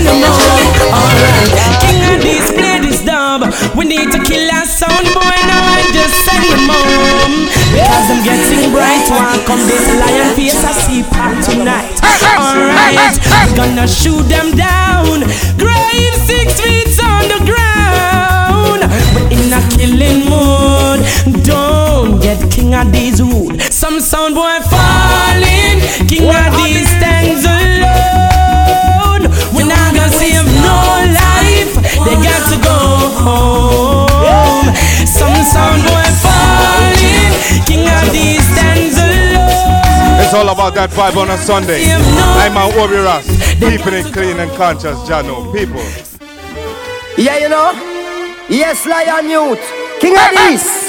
We still a stay strapped with the fully yard. King of these play this dub. We need to kill our sound boy now and just send them home. Because I'm getting bright. One come this lion face I see pop tonight. Alright, we're gonna shoot them down. Grave six feet on the ground. But in a killing mood, don't get King of these rude. Some sound boy falling. King of home. Some sound boy falling. King of these stands alone. It's all about that vibe on a Sunday. I'm a Obi Ras, keeping it clean and conscious, Jano. People. Yeah, you know. Yes, Lion Youth. King of this.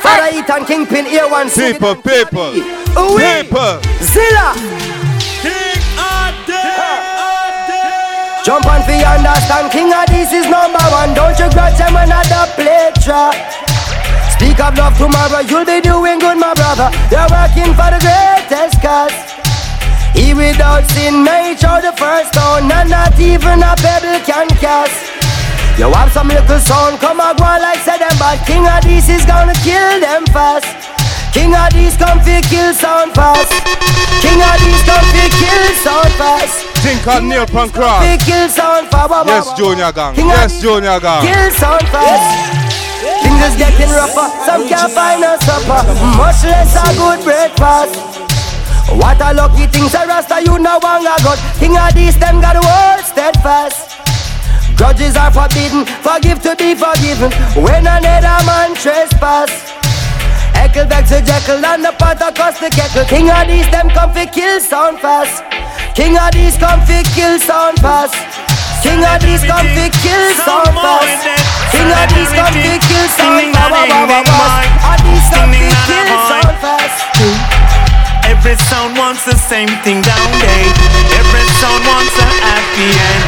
Father Ethan Kingpin, here one. People, people. Oui. People. Zilla. Jump on you understand King of this is number one. Don't you grudge him another plate drop Speak of love tomorrow You'll be doing good my brother. You're working for the greatest cause He without sin made sure the first stone And not even a pebble can cast. You have some little son Come and go like say them But King of this is gonna kill them fast. King of these come fi kill sound fast. King of these come fi kill sound fast. Think on Neil Pancras. Fi kill sound fast. Yes, Junior Gang. Of Yes, Junior Gang. Kill sound fast. Things is getting rougher. Some can't find no supper. Much less a good breakfast. What a lucky thing, Sir Rasta, you know one a God. King of these, them got the world steadfast. Grudges are forbidden, forgive to be forgiven. When another man trespass. Eckle back to Jekyll and the pot across the kettle. King of these, them come fi kill sound fast. King of these, come fi kill sound fast. King of these, come fi kill sound fast. King of these, come fi kill sound fast. Of these, come fi kill sound fast. Every sound wants the same thing down day. Every sound wants a happy end.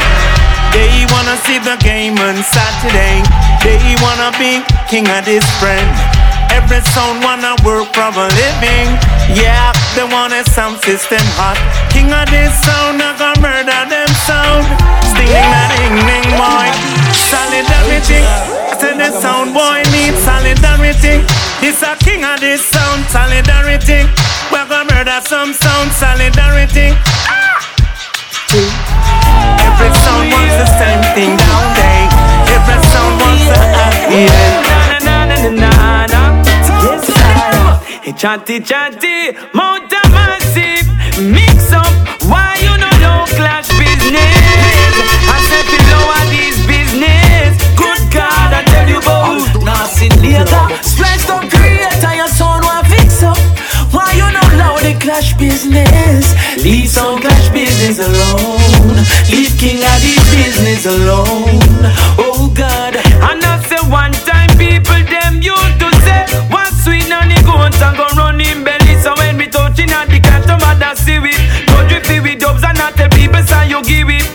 They wanna see the game on Saturday. They wanna be king of this friend. Every sound wanna work for a living. Yeah, they want a sound system hot. King of this sound, I gonna murder them sound. Stinging that ding ding boy. Solidarity. I said the sound boy needs solidarity. This a king of this sound, solidarity. We're gonna murder some sound, solidarity. Every sound wants the same thing down day. Every sound wants a happy end. Hey, chatty, chatty, Mount massive. Mix up, why you know don't clash business? I said below are this business. Good God, I tell you both. Now see later, splash up creator Your son want fix up. Why you know now the clash business? Leave some clash business alone. Leave king of this business alone. Oh God, and I say one time people them used to goat and go run in belly So when we touching at the cat to mother see it Don't you feel with dubs and not tell people say you give it.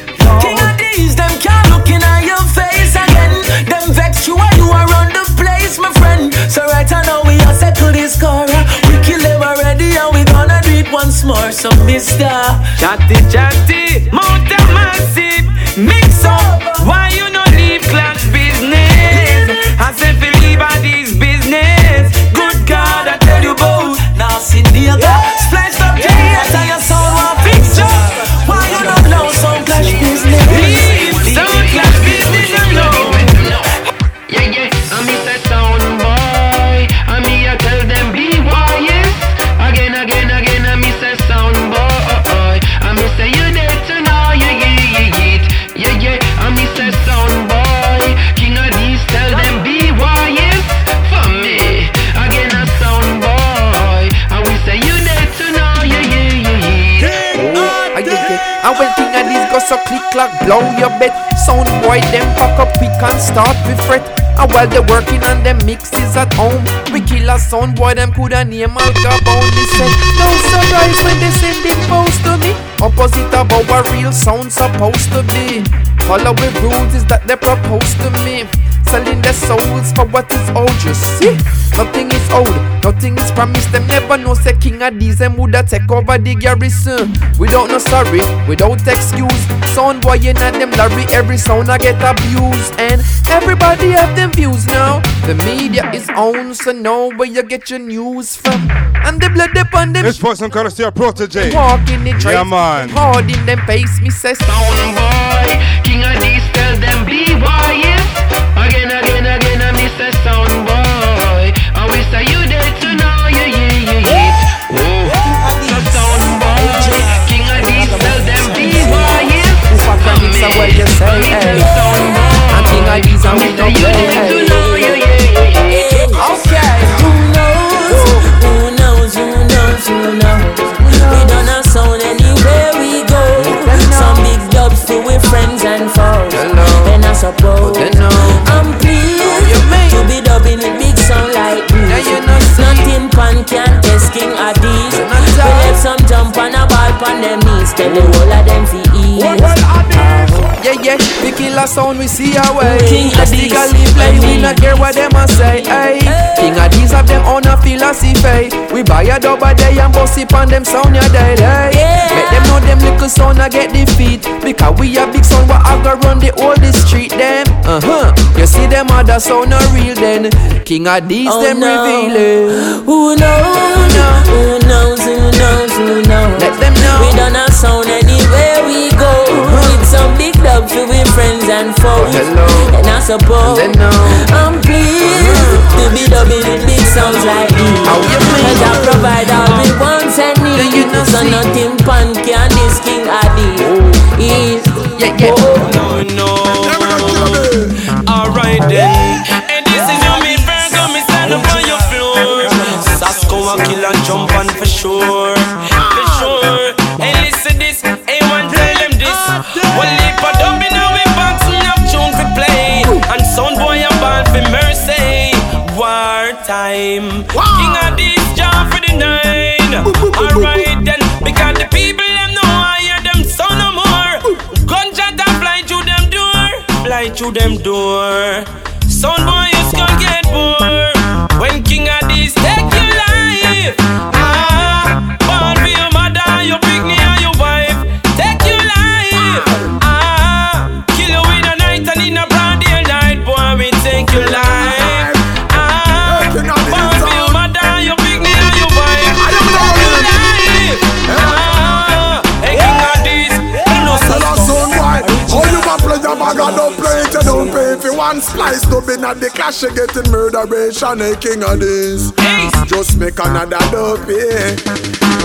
King of these them can't look in at your face again. Them vex you while you around the place my friend. So right now we are settle this score We kill them already and we gonna do it once more. So mister. Chatty chatty Mount massive Mix up so click clack blow your bed Sound boy them pack up quick and start with fret. And while they working on them mixes at home. We kill a sound boy them coulda name Al Capone Me say no surprise when they send it post to me. Opposite of our real sound supposed to be. Following rules is that they propose to me Selling their souls for what is old, you see? Nothing is old, nothing is promised Them never know. Say king of these Them woulda take over the garrison. Without no sorry, without excuse. Sound boy in at them Larry Every sound I get abused. And everybody have them views now. The media is on So know where you get your news from. And the blood upon them This person gonna see a Protoje. Walk in the Yeah, trace man. Hard in them pace Me say Sound boy, king of these, tell them be wise. Again, again, again, I miss a sound boy. I wish I you there to know you, yeah, yeah, yeah. Oh, so sound boy. King of these, sell them B-boy, yeah. Fuck, I think so what you say, hey. I'm king of these, I'm with no about. But know. I'm pleased oh, to be dubbing the big sound like me. yeah, you know Nothing pan can test King Addies. We Well, some jump on a ball on them knees. Tell the whole of them fi ease. Yeah, yeah, We kill killer sound we see our way. King Addies. Mystically play, we not care what them a say. Hey, King Addies have them own a philosophy. We buy a dub a day and bust it on them sound ya daily. Yeah. Make them know them little sound a get defeat. Because we a big sound, what I go run the whole the street them. Uh huh. You see them other sound a real then. King Addies Oh, them no. reveal it. Who knows? Who knows? Who knows? Who knows? Let them know. We done a sound anywhere we go. With some big dub for we friends and foes. Oh, hello. And I suppose They. I'm pleased to be dubbing with big sounds like these. You? Cause I provide all we want and Then you need. know So see. nothing pan can this King Adi. Is Yeah, yeah. Oh. No, no. Alright then. And this is your meat burger, me stand up on your floor. Sasco a kill and jump on for sure. Time. King of this job for the nine. Alright then. Because the people them know I hear them sound no more. Gunshot a fly through them door. Fly through them door. Sound boy you skull get bored. When King of if you To be not the clash you getting murderation Hey king of this. Just make another dope yeah.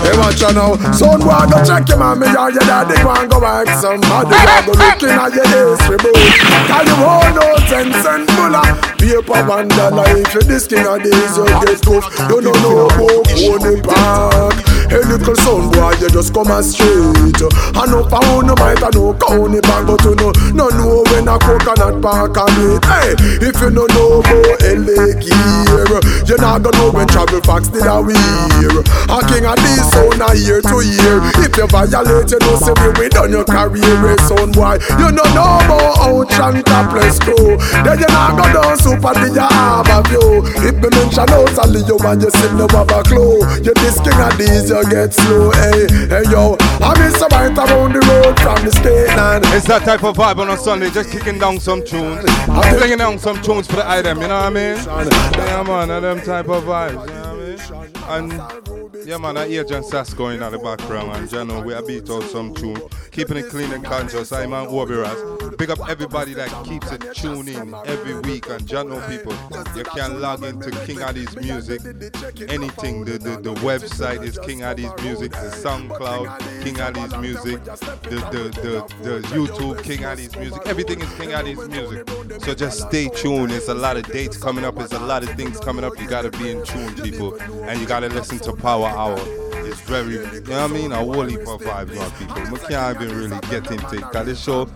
Hey watch you now. Son boy go check your mommy or your daddy Go and go ask somebody. You go looking at your history book Call you all no ten cent bulla Paper one dollar If you this king of this you get tough. You don't know oh, about Pony Park Hey little son boy, you just come as straight I know pound no might, I know county bag But you know, no know when a coconut park a meet. Hey, if you no know about LA gear You not gonna know when travel facts did a wear. A king of this sound a year to year If you violate, you know say we we done your career eh, Son boy, you no know about how Chanta plus go Then you not go down super the you have a view. If me mention out Sally you and you see no have a clue. You this king of these get slow Hey, hey yo, I miss a bite around the road from the state land It's that type of vibe on a Sunday, just kicking down some tunes. I'm flinging down some tunes for the item, you know what I mean? Yeah, man, them type of vibes, you know what I mean? And yeah, man, I hear John Sass going in the background, and John, know we are beat out some tune, keeping it clean and conscious. I'm on Obi Ras. Big up everybody that keeps it tuning every week, and John, know people, you can log into King Addies music, anything. The, the, the website is King Addies music, the SoundCloud, King Addies music, the, the, the, the YouTube, King Addies music. Everything is King Addies music. So just stay tuned. There's a lot of dates coming up. There's a lot of things coming up. You gotta be in tune, people, and you gotta listen to Power Hour. It's very, you know what I mean? A whole heap of vibes on people. We can't even really get into it. Cause this show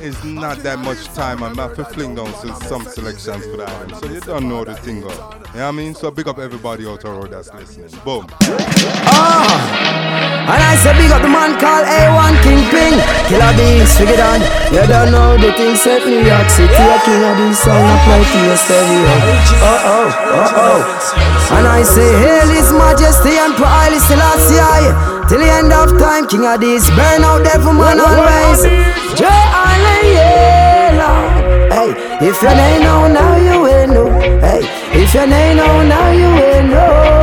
is not that much time. I'm have to fling down some selections for that. So you don't know the thing up. You know what I mean? So big up everybody out there that's listening. Boom. Ah, and I say big up the man called A1 Kingpin Killer bees, figure on You don't know the thing set New York City A king of these sound to your stereo Oh oh, oh oh And I say hail his majesty and Haile Selassie. Till the end of time, king of this Burn out devil man always. J. Allen, Hey, if your name know, now you will know. Hey, if your name know, now you will know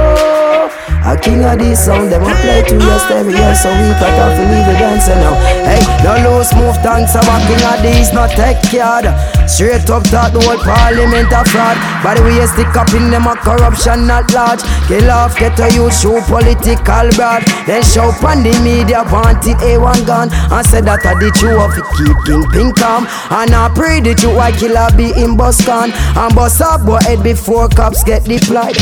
a king of this sound, them a play to your stereo So we cut off and leave the dancer now Hey, no loose move dancer, but king of these not take yard. Straight up that the whole parliament a fraud. By the way, you stick up in them a corruption not large. Kill off, get a youth, show political broad. Then show on the media, want it A1 gun. And say that I did you of it, keep kingpin calm And I pray the true white killer be in bus can And bust up, boy head before cops get deployed.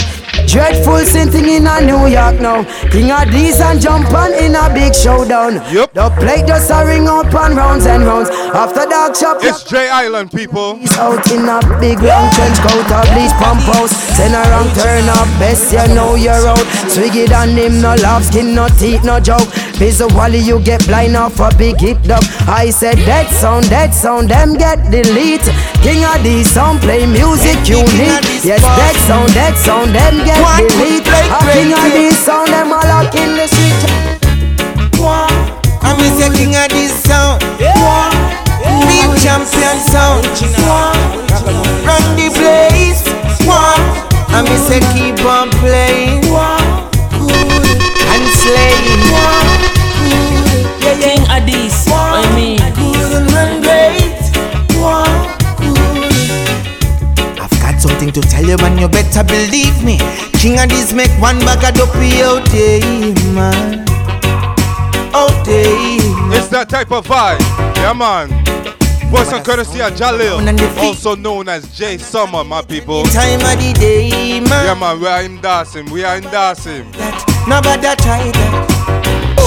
Dreadful thing in a New York now. King of these and jump on in a big showdown. Yep. The plate just a ring up and rounds and rounds. After dark shop, it's J Island people. He's out in a big long trench coat, a bleach pump house. Send around, turn up, best you know you're out. Swiggy than him, no love, skin, no teeth, no joke. Visually you get blind off a big hip dog. I said that sound, that sound, them get delete. King of these sound, play music unique. Yes, that sound, that sound, them get delete. A ah, king of these sound, them all up in the street. I'm the king of this sound. Big champion sound. Run the place. I'm say keep on playing and slaying. King Addies, I mean. I've got something to tell you, man. You better believe me. King Addies make one bag of dopey out there, man. Out there. It's that type of vibe. Yeah, man. Voice and courtesy of Jalil, also known as J Summer, my people. Time of the day, man. Yeah, man, we are in dancing. We are in dancing. Nobody try that.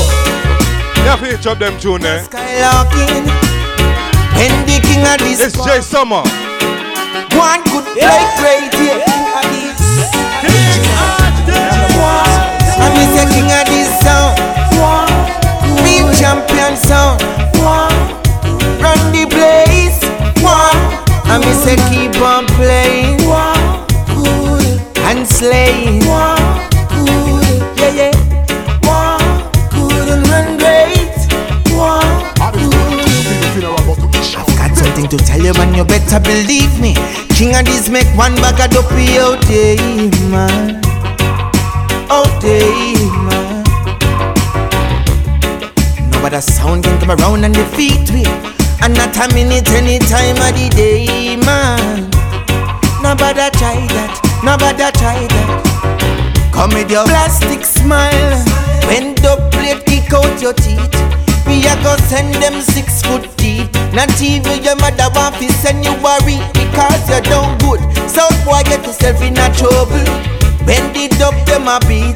Have to hitch up them tune, eh? Skylarking. And the king of this. It's J Summer. One good play here. I'm the king of this sound. Of this make one back of dopey out there, eh, man. Out there, eh, man. Nobody sound can come around and defeat me. And not a minute any time of the day, eh, man. Nobody try that. Nobody try that. Come with your plastic smile. When the plate kick out your teeth. We are gonna send them six foot. Not even your mother want to send you worry because you done good. So boy get yourself in a trouble. Bend it up them a beat.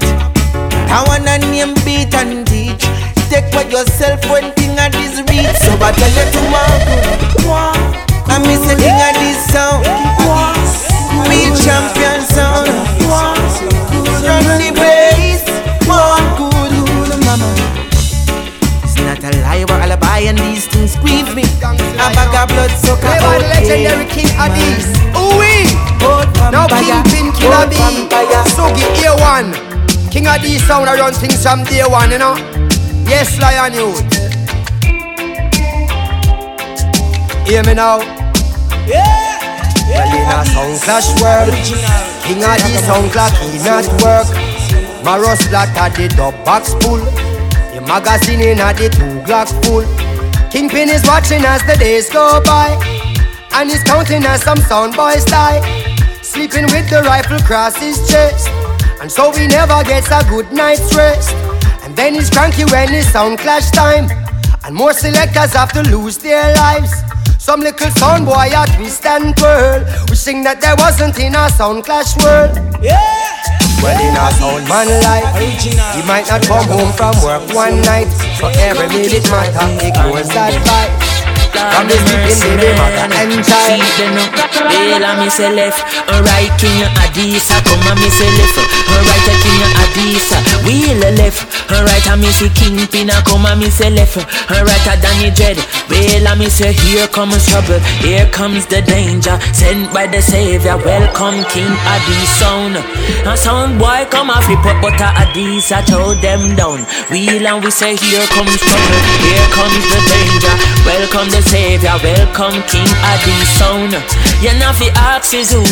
I wanna name beat and teach. Take for yourself when thing of this reach. So I tell you tomorrow. I miss a king of this sound. Me champion sound. Run the alibi and these things grieve me. A bag of blood sucker. They want legendary King Addies. Ooh wee. Now Kingpin Killer B. Sugi A1. King Addies sound around things from day one, you know. Yes, Lion Youth. Hear me now. Yeah. Well, in a sound clash world, King of the sound clock, he not work. Maros black at the dub box full. Magazine in at the two Glock full. Kingpin is watching as the days go by, and he's counting as some sound boys die. Sleeping with the rifle across his chest, and so he never gets a good night's rest. And then he's cranky when it's sound clash time, and more selectors have to lose their lives. Some little sound boy a twist and twirl, wishing that there wasn't in a sound clash world. Yeah. Well, in a sound man life, he might not come home from work one night, so every minute matter ignores that vibe. From the sleeping baby mother and child. Well, I miss a left, right king Adisa, come on miss a left, right a king Adisa, wheel left, right I miss a kingpin, come on miss a left, right a Danny Dread. I miss a here comes trouble, here comes the danger, sent by the savior. Welcome King Adisa a sound boy come off flip up, but Adisa throw them down. Wheel and we say here comes trouble, here comes the danger. Welcome the savior, welcome King Adi sound. You know fi ask is who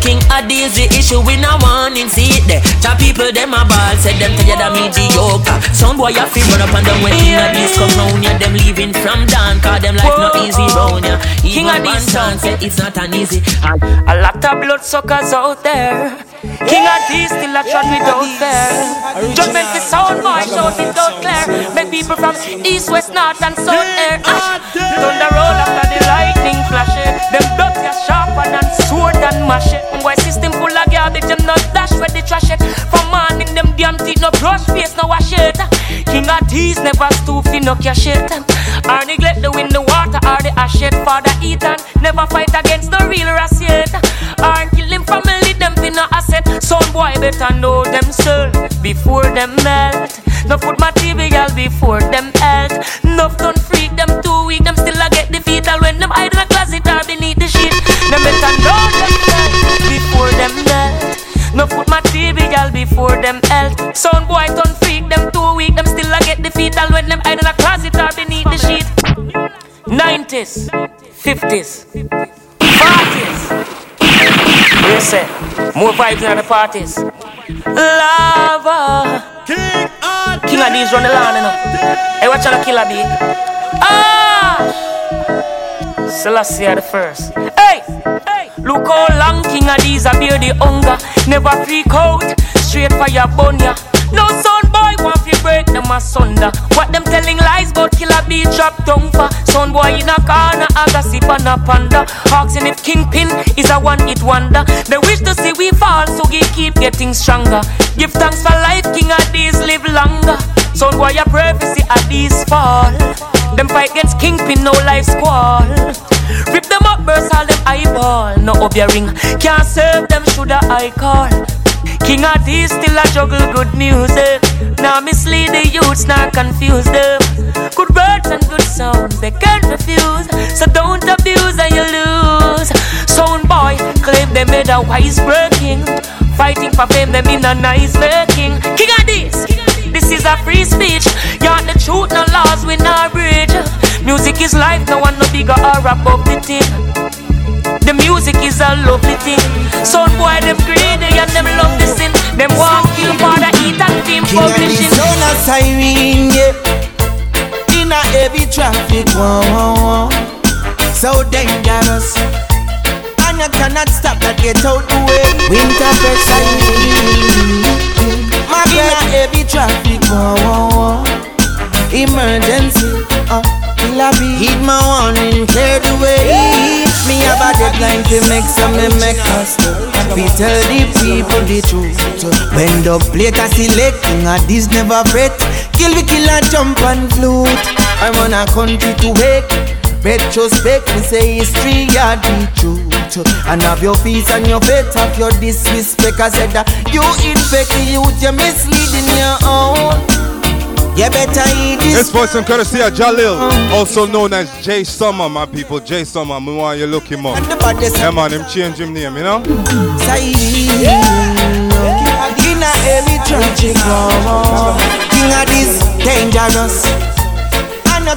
King Adi is the issue we no want in see it there. The people them a ball said them of mediocre. Some boy a fi run up and down when King Addies come round ya. Them leaving from down cause them life no easy round ya. King Addies sound say it's not an easy. A lot of blood suckers out there. King Adi still a trot without fair. Judgment for sound boy shout it out clear. Make people from east, west, north and south air. Thunder roll after the lightning flash it. Them dogs are sharper than sword and mash it. Boy system full of garbage, them not dash where they trash it. From morning them damn teeth no brush face no wash it. King King of these never stoop fi no cash it. Or neglect the wind, the water, or the ashet. Father Ethan never fight against the real yet. Or kill him family, them fi no asset. Son boy better know themselves before them melt. No food material before them in a closet or beneath the sheet. 90s, 50s, 40s. You say, more vibes in the parties. Lava. King, King of these run the land, you know. Hey, watch out, killer bee. Ah! Selassie the first. Hey! Hey! Look how long King of these a bear the hunger. Never freak out. Straight fire bun ya. No son boy want fi break them asunder. What them telling lies about killer bee drop tongue for. Son boy in a corner, a gossip and a panda. Asking if Kingpin is a one hit wonder. They wish to see we fall, so we keep getting stronger. Give thanks for life, King of these live longer. Son boy a prophecy at these fall. Them fight against Kingpin, no life squall. Rip them up, burst all them eyeball. No up your ring, can't serve them, shoulda I call. King of these still a juggle good music. Eh? Now mislead the youths, not confuse them. Eh? Good words and good sounds, they can't refuse. So don't abuse and you lose. Sound boy, claim they made a wise breaking. Fighting for fame, them in a nice making. King of this, this is a free speech. You're the truth, no laws, we not bridge. Music is life, no one no bigger or above the thing. The music is a lovely thing. Sound boy, them greedy and them love the sin. Them walk you for the eat and team King publishing. sound of siren, yeah. In a heavy traffic, wow, wow, wow. So dangerous. And you cannot stop that, get out the way. Winter fresh siren. My in a heavy traffic, wow, wow, wow. Emergency, uh. Killer be Heed my warning, clear the way. Me have a deadline to make some me make us We tell the people the truth. When the plate are selecting and this never fret. Kill we kill and jump and flute I'm on a country to wake. Retrospect, me say history, yeah, the truth. And have your feet and your faith, have your disrespect. I said that you infect the youth, you're misleading your own You better eat this This voice and courtesy of Jalil, also known as Jay Summer, my people. Jay Summer, me want you look him up. Yeah, man, him change him name, you know? Say, in a heavy tragic war. King of this dangerous.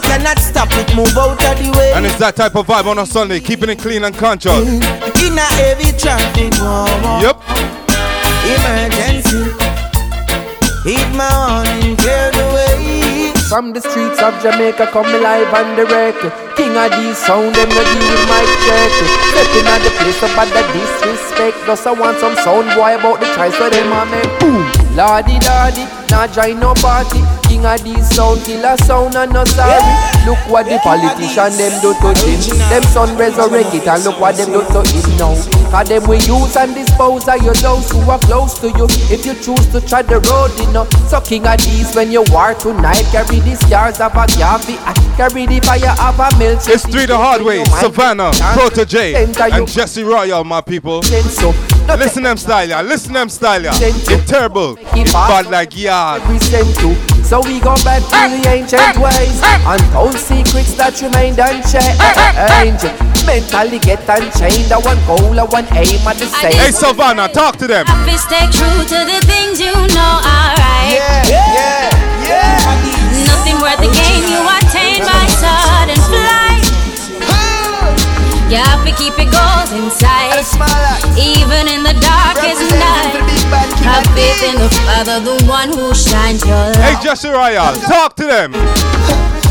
Cannot stop it, move out of the way. And it's that type of vibe on a Sunday, keeping it clean and conscious. In a heavy traffic war. Yep. Emergency. Hit my warning, clear the way. From the streets of Jamaica come alive and direct King of these sound, them no deal with my check Stepping at the place about the disrespect. Just I want some sound boy about the choice where them a make Boom, lordy lordy, not join no party King of these sound, killer sound and no sorry. Look what the politician them do to him. Them son resurrect it and look what them do to him now. Cause them we use and dispose of your those who are close to you. If you choose to try the road, you know. So king of these when you war tonight Carry the scars of a Garvey. Carry the fire of a milk It's three the hard way, Savannah, Protoje, and Jesse Royal, my people. Listen them style, yeah. Listen them style, yeah. It's terrible. It's bad like yard. So we go back to the ancient ways And told secrets that remained unchanged Mentally get unchained The one goal, the one aim at the same Hey Savannah, talk to them. Happy stay true to the things you know are You have to keep your goals in sight, even in the darkest night. Have faith in the Father, the one who shines your Hey. Jesse Royal, talk to them.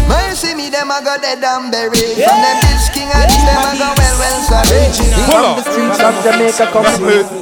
Mercy me, them a go dead and buried. From them this king and this them a go well, well sorry. Pull up. the streets of Jamaica come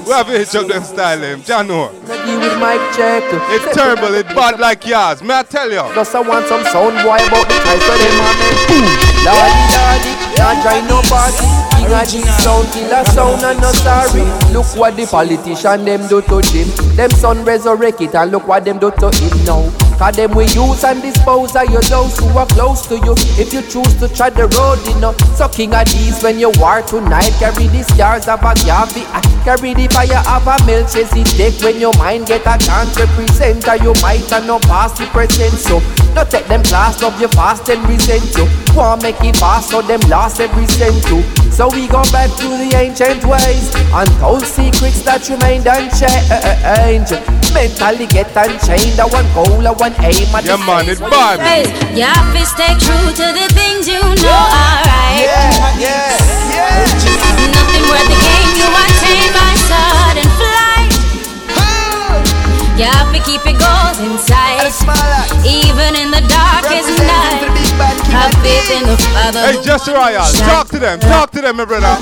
We have to hitch up them style, him. Jano. deal with mic check It's terrible, it's bad like yours. May I tell you? Just I want some sound boy about the choice where them a make Boom, lordy lordy, not join no party King of the sound, killer sound and no sorry. Look what the politician them do to him. Them son resurrect it and look what them do to him now Cause them we use and dispose of your those who are close to you. If you choose to try the road, you know. So king of these when you war tonight. Carry the scars of a Garvey. Ah, carry the fire of a Melchizedek. When your mind get a chance represent. Or ah, you might have no past the present. So no take them class of your past and resent you. Want make it fast so them lost every cent too. So we go back to the ancient ways. And those secrets that remained unchanged. Mentally get unchained. I one goal, I aim. Yeah, man, it's bad. You have to stay true to the things you know, alright. Yeah, yeah, yeah. Nothing worth the game, you attain by sudden flight. You have to keep your goals inside, even in the darkest night. Have faith in the Father. Hey, Jesse Royal, talk to them, talk to them, my brother.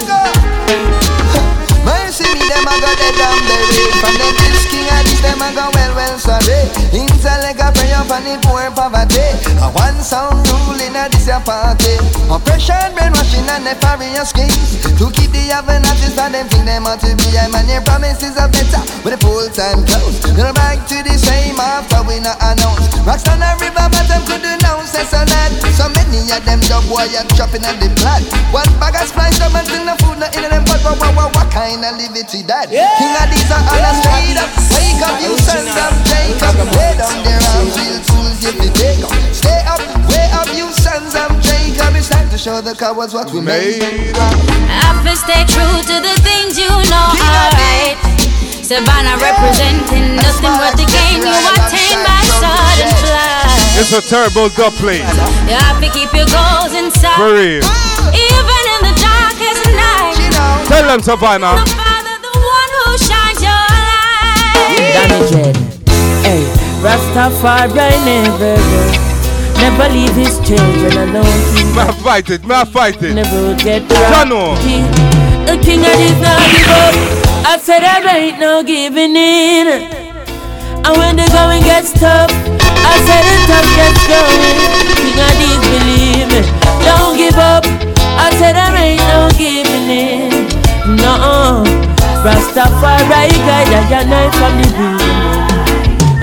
Mercy me, them a go dead and buried From them this king and this, them a go well, well sorry. Intellect a pray up on the poor poverty. A one sound ruling a this a party. Oppression, brainwashing and nefarious schemes. To keep the Avenators and them think them ought to be I man, your promises are better With a full-time close They're back to the same after we not announce Rockstar and river, but them could announce this or that. So many of them dub boy dropping on the plot One bag of splice, them and the food, not in them But what, what, what, what kind of liberty that? King of these are all a straight up Wake up, you sons of Jacob Lay down their arms, real tools, give me take up Stay up, way up, you sons of Jacob It's time to show the cowards what we made I've to stay true to the things you know, alright. Savannah representing nothing but the game you attain by sudden flight. It's a turbo dub plate. You have to keep your goals inside, For real. even in the darkest night. Tell them, Savannah. Dread. Hey, Rastafari never Never leave his children alone. May fight it, may fight it. Never get Jano. king. The king of this not give up. I said I ain't no giving in. And when the going gets tough, I said the tough gets going. King of these believe me. Don't give up. I said I ain't no giving in. No. Rastafari guide I your night from the beginning.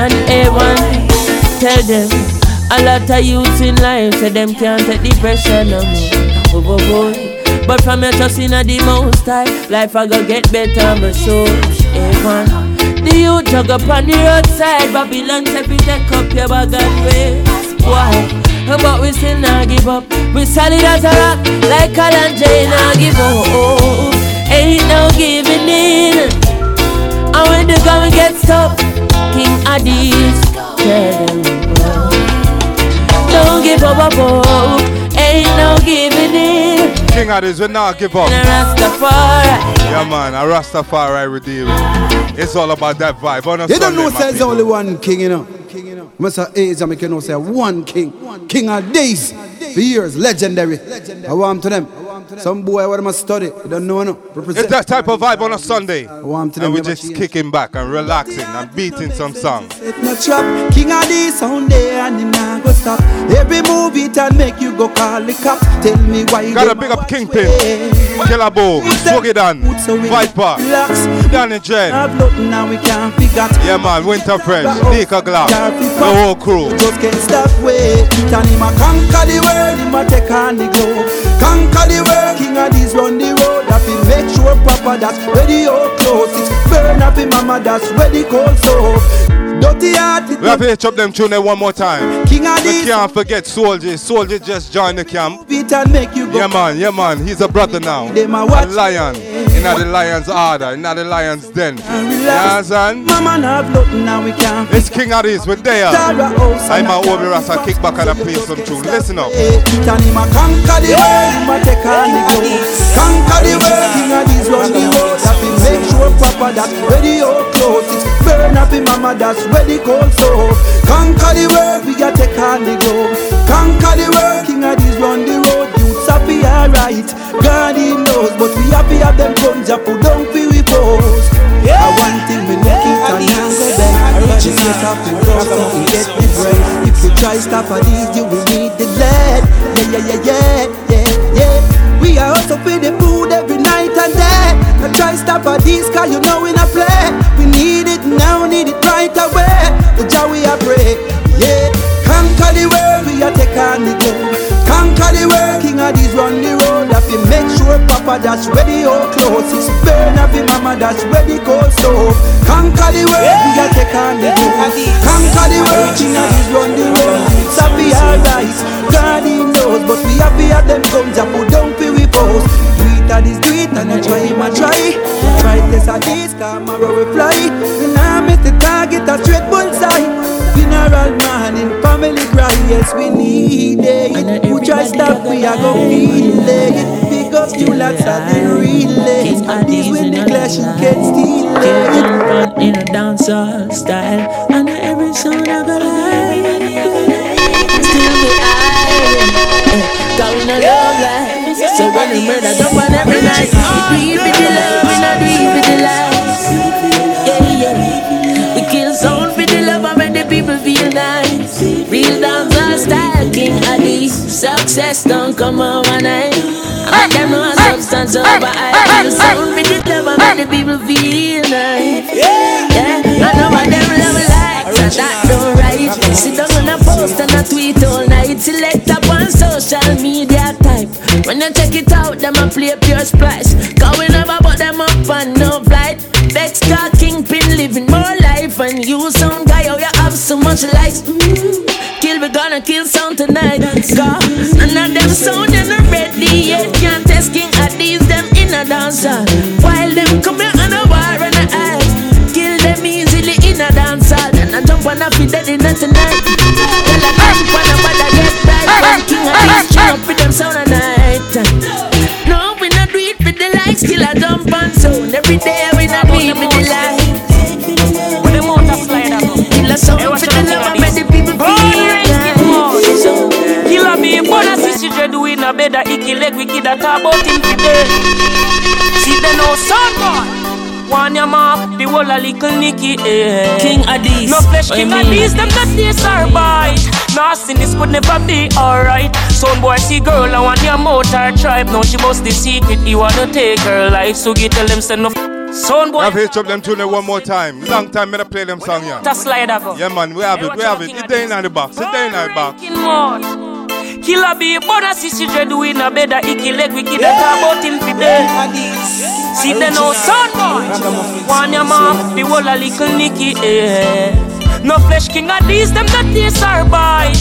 And everyone tell them a lot of youths in life say them can't take the pressure no more. Oh, oh, oh. But from your trust in the most high, life I go get better, my soul. Everyone, the youth jug up on the roadside, Babylon say we take up your bag and. Why? Oh, but we still not give up. We solid as a rock, like Alan J. Not give up. Ain't no giving in. And when the going gets tough, King Addies, tell them don't give up, up, up. Ain't no giving in. King of this, we not give up. Rastafari. Yeah, man, a Rastafari redeem. It's all about that vibe. On a You don't know my there's only one king, you know. Mr. Age, I make you know say one king. King of days. For years, legendary. I want to them. Some boy what must study. You don't know no. Represent. It's that type of vibe on a Sunday. want to them And we're just kicking back and relaxing and beating some songs. It no trap, king of sound there and him nah go stop. Every move it and make you go call the cop. Tell me why you Gotta big up Kingpin, away. Killer Bo, Swaggy Dan, Viper, Danny Jen. Have nothing now we can't figure. Yeah, man, Winter Fresh, Nika Glock, the whole crew. Just can't stop wait. It and him a conquer the world, him a take on the globe. Conquer the world, king of these run the road. That we make sure proper that's ready or close. It's burn up mama that's ready cold so. Dirty heart, We have to chop them tune one more time. King of We can't forget Soldier. Soldier just joined the camp. beat and make you go. Yeah, man, yeah, man. He's a brother now. A lion. In the lion's order, in the lion's den. Yeah, son. Mama have nothing now we can't It's King of this, we're there. I'm a Obi Rasta kick back and I play some tune. Listen up. It and him a conquer the world, take on the globe. Conquer the world, king of these run the road. Make sure proper that ready or close. It's burn up in mama that's ready cold so. Conquer the world, we a take on the globe. Conquer the world, king of these run the road. Happy alright, God he knows, but we happy have them who don't feel we pose. Yeah. I one thing we look it and now go back. The face of the rock, so we get the bread. If you try stop at these, you will need the lead. Yeah, yeah, yeah, yeah, yeah, yeah. We are also for the food every night and day. Now try stop at these, cause you know we not play. We need it now, need it right away. The joy we are pray. Yeah, conquer the world. King of these run the road. Have to make sure Papa that's ready or close. It's burn of the mama that's ready cold stove. Conquer the world, yeah. we are take on the road. Conquer the world, king of these run the road. Savvy our lives, God in knows. But we happy at them guns and don't for we first. Do it at this greet and I try him I try. Try this at this, come and we fly. And I miss the target, a straight bullseye. Funeral man in family cry, yes we need it. Who try stop, we are gon' feel it. Big up you lots of the relay. And these with the clash, you can't steal it. in a dancehall style, and every song I go like. Still be high, going a love life. So when we murder, jump on every night. Do it with ah, the love, we not it with the lies. King Adi. Success don't come overnight. I them know substance over I Kill sound for the love and make the people feel nice. Yeah, I know what them love like, so that don't right. Sit down on a post and a tweet all night. Select up on social media type. When you check it out, them a play pure splash. Cause we never put them up on no flight. Vex car kingpin living more life. And you some guy, oh you have so much likes. Mm. Kill, we gonna kill sound tonight. Cause none of them sound they not ready yet. Can't test king at these them in a dancer. While them come here on a war and a eye. Kill them easily in a dancer. Then I jump on a feed dead in a tonight. Tell a jump on a bad get right. One king at these up with them sound a night. No, we not do it for the likes. Kill a jump on sound. Every day we not do it for the likes. A bed a icky leg wicked a talk about him today. See the no son boy. One your mouth, the whole a little Nicky, eh. King Addies. No flesh, king you mean? Addies, them not taste or bite. Nah, sin this could never be alright. Some boy see girl, I want your motor tribe. Now she bust the secret, he wanna take her life. So get tell them send no Son boy. I've hitched up them tune one more time. Long time me to play them song, yeah. Just slide go. Yeah, man, we have it, we have it. It's there in the box, it's there in the box. Killer be bona sisi do in a bed a icky leg wicked a talk about him. See the no son boy. One your mouth, the whole a little Nicky, eh. No flesh king of these, them not taste or bite.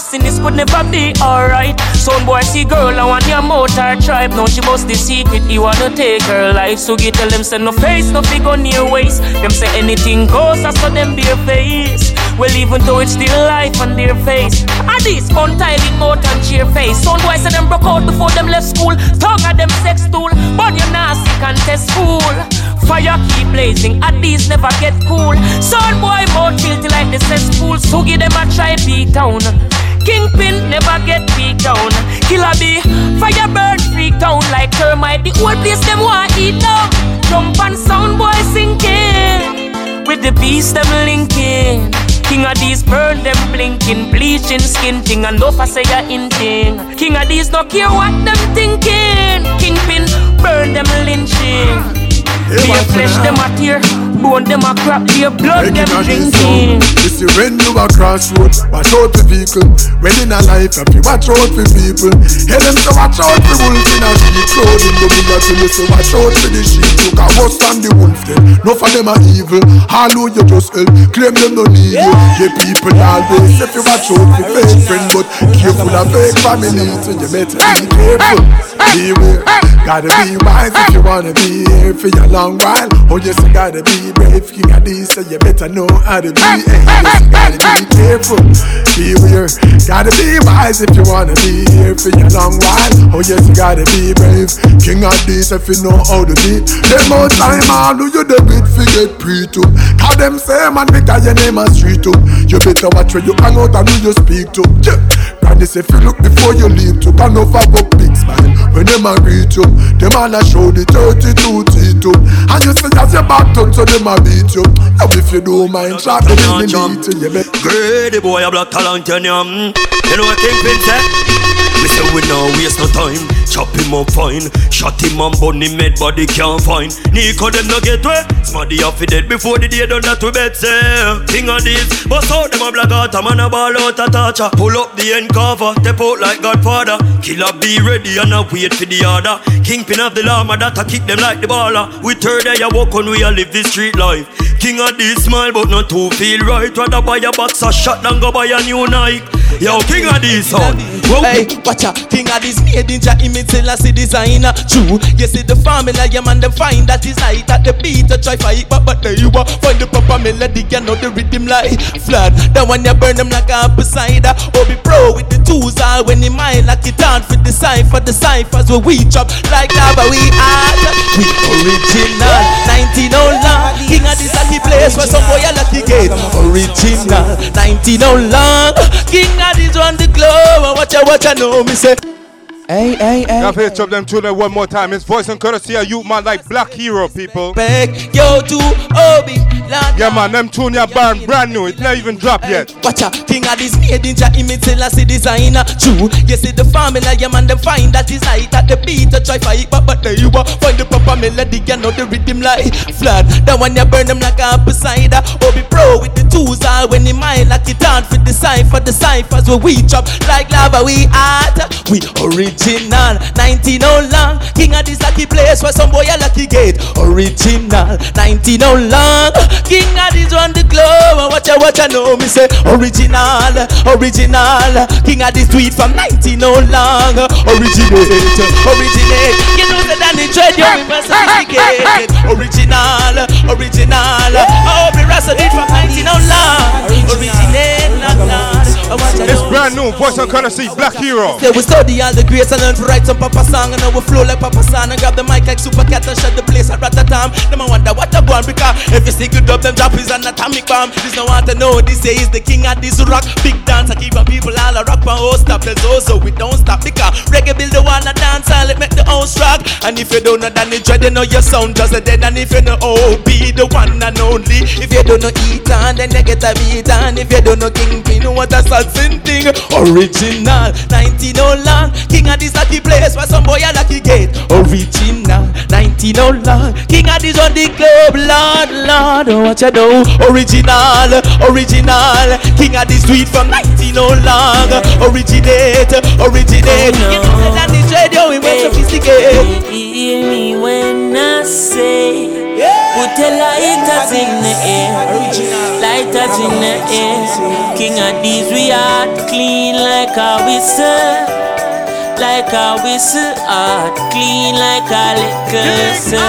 Sin could never be alright. Some boy see girl, I want your motor tribe. Now she bust the secret, he wanna take her life. So get tell them say no face, no figure near waist. Them say anything goes, that's for them bare face. Well, even though it's still life on their face. And this untiling out and cheer face. Some boy say them broke out before them left school. Tongue at them sex tool. But you nasty contest fool. Fire keep blazing, at these never get cool. Son boy mouth filthy like the cesspool. So give them a try beat down. Kingpin never get beat down. Killer bee, fire burn freak down like termite. The whole place them want eat down. Jump and sound boy sinking. With the beast them linking. King of these burn them blinking, bleaching skin thing, and no for say ya in thing. King of these no care what them thinking. Kingpin burn them lynching. Be a flesh them a tear, bone them a crap, be a blood them drinking. You see when you a crossroads, watch out for people. When in a life, if you watch out for people. Hear them to watch out for wolf in a sheep clothing. The bigger to you say watch out for the sheep. You can worse than the wolf then. No for them are evil. Hello, you just help. Claim them no need you. Yeah, people always if you watch out for fake friend, but careful of fake family. So you better be careful. Beware. Gotta be wise if you wanna be here for your long while. Oh yes, you gotta be brave. King of these, so you better know how to be. Hey, yes, you gotta be careful. Beware. Gotta be wise if you wanna be here for your long while. Oh yes, you gotta be brave. King of these, if you know how to beat. Them more time, all do you the bit forget pre to. Call them say man because your name a street to. You better watch where you hang out and who you speak to. Yeah. Promise if you look before you leave to Can over go big smile When them a greet you Them all a show the 32 teeth you You say your back turn so them a beat you Now if you don't mind in the meet you You bet Greedy boy, a black talent, you know. mm. You know what Kingpin say? Me say we no waste no time. Chop him up fine. Shot him and burn him head, body can't find. Nico them no get way. Smaddy off dead before the day done that we bet say. King of this, bust out them a black out, a man a ball out a torture. Pull up the end cover, step out like Godfather. Killer be ready and a wait for the order. Kingpin of the llama that I kick them like the baller. We third day I walk on, we a live the street life. King of this smile, but not to feel right. Rather buy a box of shot than go buy a new Nike. Yo, king of this son. Hey, watch out, king of this made in Jah image Selassie designer. True, you see the formula, yeah man, them find that is right at the beat. To try fight, but but there you are. Find the proper melody, you know the rhythm like flood. That one you burn them like a apple cider. Or be pro with the tools, all when you mind like it on for the cipher, the ciphers where we chop like lava. We are we original, 19 oh long. King of this lucky place where some boy a lucky gate. Original, 19 oh long. King of this on the globe. Watch out, watch out, know me say. Hey, hey, hey. Now up them tune one more time. It's voice and courtesy of you man like Black Hero people. Back, yo to Obi. Yeah man, them tune ya brand brand new. It not even dropped yet. Watch out, king of this made in Jah image Selassie designer. True, you see the formula, yeah man, them find that is right at the beat. To try fight, but but there you are. Find the proper melody, you know the rhythm like flood. That one you burn them like a apple cider. Obi pro with the tools, all when you mind like it on for the cipher, the ciphers where we chop like lava. We art, we original. 19 oh long, king of this lucky place where some boy a lucky gate. Original, 19 oh long, king of this one the globe. Watch out, watch out, know me say original, original. King of this tweet from 19 oh long, originate, originate. You know that Danny Dread, you remember sophisticated. Original, original. Oh, be Rasta did from 19 oh long, originate, long. It's brand new, voice and courtesy, Black Hero. Yeah, we study all the greats and learn to write some Papa song and now we flow like Papa San and grab the mic like Super Cat and shut the place at Ratatam. Them I wonder what I want because every single dub them drop is an atomic bomb. This no want to know, this say is the king of this rock. Big dance, I keep on people all a rock and oh stop. Let's also we don't stop because reggae build the one a dance and it make the house rock. And if you don't know Danny Dread, you know your sound just a dead. And if you know oh be the one and only. If you don't know Ethan, then you get a beat. And if you don't know Kingpin, what a sad sin thing. Original, 19 oh long. King of this lucky place where some boy a lucky gate. Original, 19 oh long. King of this on the globe, Lord, Lord, oh, what you know? Original, original. King of this street from 19 oh long. Originate, originate. Oh, you know that the trade, yo, we more sophisticated. Hear me when I say, yeah. put the lighters in the air, lighters in the air. King of these we are clean like a whistle, like a whistle, art clean like a liquor. sir.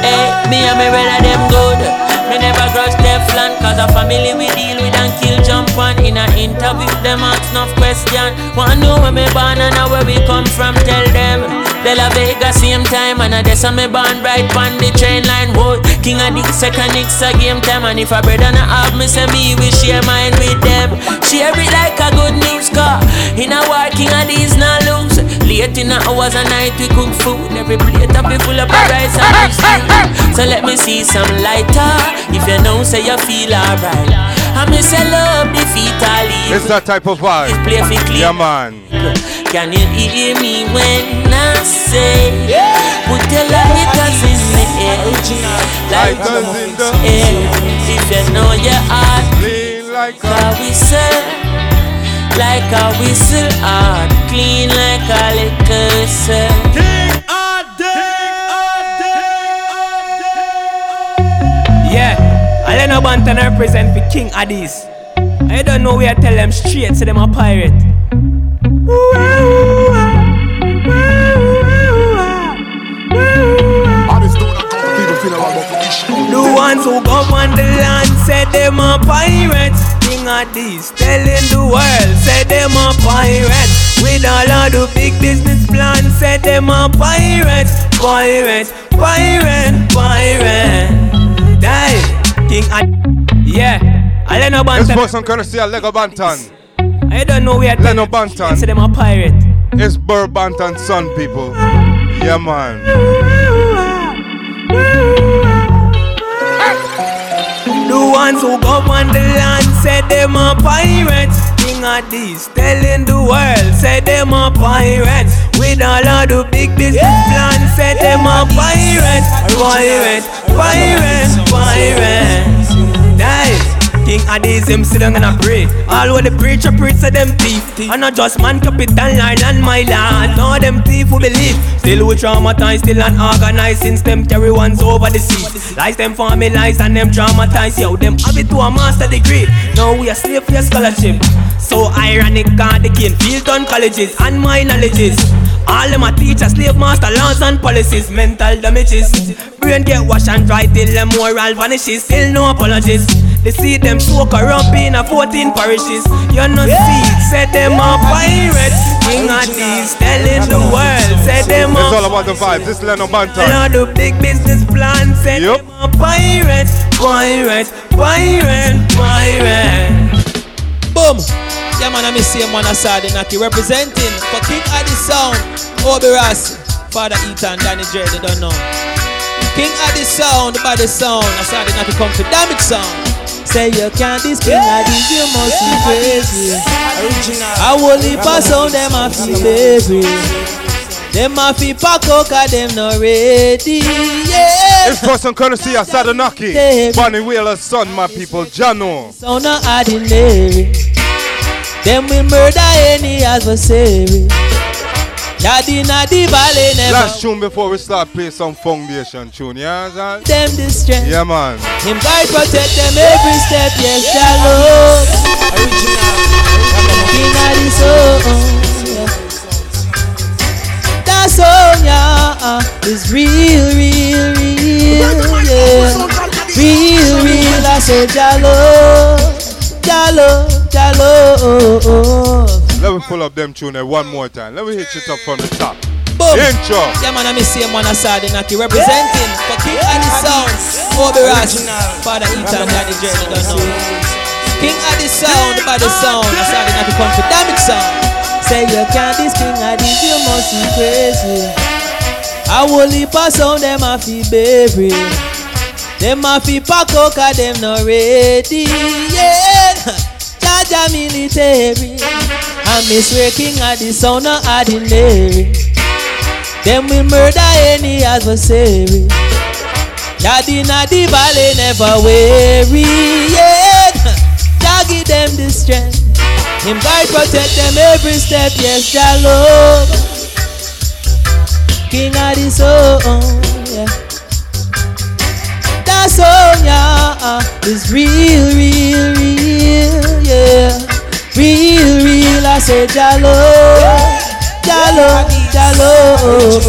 Hey, me and me brother them good. Me never grudge Teflon Cause a family we deal with and kill jump on In a interview them ask enough question Wanna know where me born and where we come from Tell them De La Vega same time And a desa me born right on the train line. Whoa, King of the second Nix a game time. And if a brother not have me say me we share mine with them. Share it like a good news car In a war King of these not lose. Late in the hours and night we cook food. Every plate up be full of rice and stew So let me see some lighter. If you know say you feel alright. I me say love defeat all It's that type of vibe. Play for clean. Yeah man. Can you hear me when I say Put the lighters in the air Lighters in the air If you know your heart Clean like a whistle Like a whistle heart Clean like a liquor sir Yeah, I let no Bantan represent for King Addies. I don't know where I tell them straight, so them a pirate. The ones who govern the land said them a pirates. King Addies telling the world said them a pirates. With all of the big business plans said them a pirates. Pirates, pirate, pirate. Die, King Ad. Yeah, I let no This bantam. voice and courtesy of Leno Banton. I don't know where Leno Banton. Say them a pirate. It's Burr Bantan son people. Yeah man. The ones who govern the land said them a pirates. King Addies telling the world said them a pirates. With all of the big business plans said them a pirates. Pirates, pirates, pirates. King Addies, him sit down and I pray. All what the preacher preach to them thief. And not just man capital and my land. No them thief who believe. Still we traumatize, still unorganized since them carry ones over the sea. Lies them formalize and them dramatize. Yo, them have it to a master degree. Now we are slave for your scholarship. So ironic, God, the king field on colleges and my knowledges. All them a teachers, slave master laws and policies, mental damages. Brain get washed and dry till the moral vanishes. Still no apologies. They see them so corrupt in a 14 parishes. You know see, say them a pirates. King of these telling the world, say them It's all about the vibes. This is Leno Banton. Lord, the big business plan, say them a pirates, pirates, pirates, pirates. Boom. Yeah, man, I'm same man aside Naki representing for King Addy Sound, Obi Ras, Father Ethan, Danny J, they don't know. King Addy Sound, by the sound, aside Naki come to Damic Sound. Say you can't this King Addy, you must be crazy. I will leave a sound, them a feel baby. Them a feel pack out, cause them not ready. Yeah. This person courtesy of Sadanaki. Bunny Wailer's son, my people, Jano. So not ordinary. Them we murder any adversary. Daddy na the valley never. Last tune before we start play some foundation tune, yeah? Zan? Them the strength. Yeah, man. Him guide protect them every step. Yes, shallow. King of the soul. yeah. That song, yeah, is real, real, real, yeah. Real, real. I say, Jalo, Jalo, Jalo. Oh, oh, oh. Let me pull up them tune one more time. Let me hit it up from the top. Boom. Intro. Yeah, man, I'm same one aside Naki representing for King Addy Sound, Obi Ras, Father Ethan, Danny J, they don't know. King Addy Sound, by the sound, aside Naki come to Damic Sound. Say you can't this King Addy, you must be crazy. I will leap a sound, them a feel baby. Them a feel pack out, cause them not ready. Yeah, Jaja military. And me swear King Addy sound not ordinary. Them we murder any adversary. Daddy na the valley never weary. Yeah, Jah give them the strength. Him guide protect them every step. Yes, Jah love. King of the song, yeah. That song, yeah, is real, real, real, yeah. Real, real. I say love, Jah love.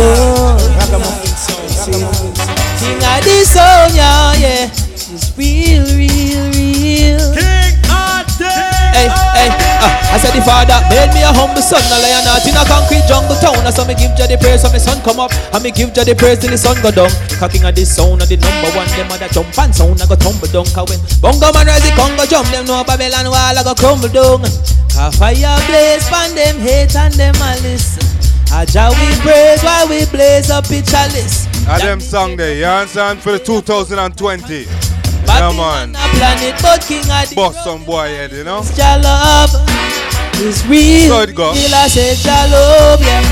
King of the song, yeah, yeah. It's real, real, real. Hey, hey, uh, I said the father made me a humble son, a lion out in a concrete jungle town. I saw me give Jah the praise, so my son come up, and me give Jah the praise till the sun go down. Cocking at the sound of the number one, them other jump and sound, I go tumble down. Cause when bongo man rise, the Congo jump, them know Babylon wall, I go crumble down. Cause fire blaze, pan them hate and them malice. Aja we praise while we blaze up each chalice. And them song there, you? For the 2020. Yeah, man. Planet, but King of the Bust some boy head, you know? Jah love is real. So it go. Real, I say Jah love, yeah.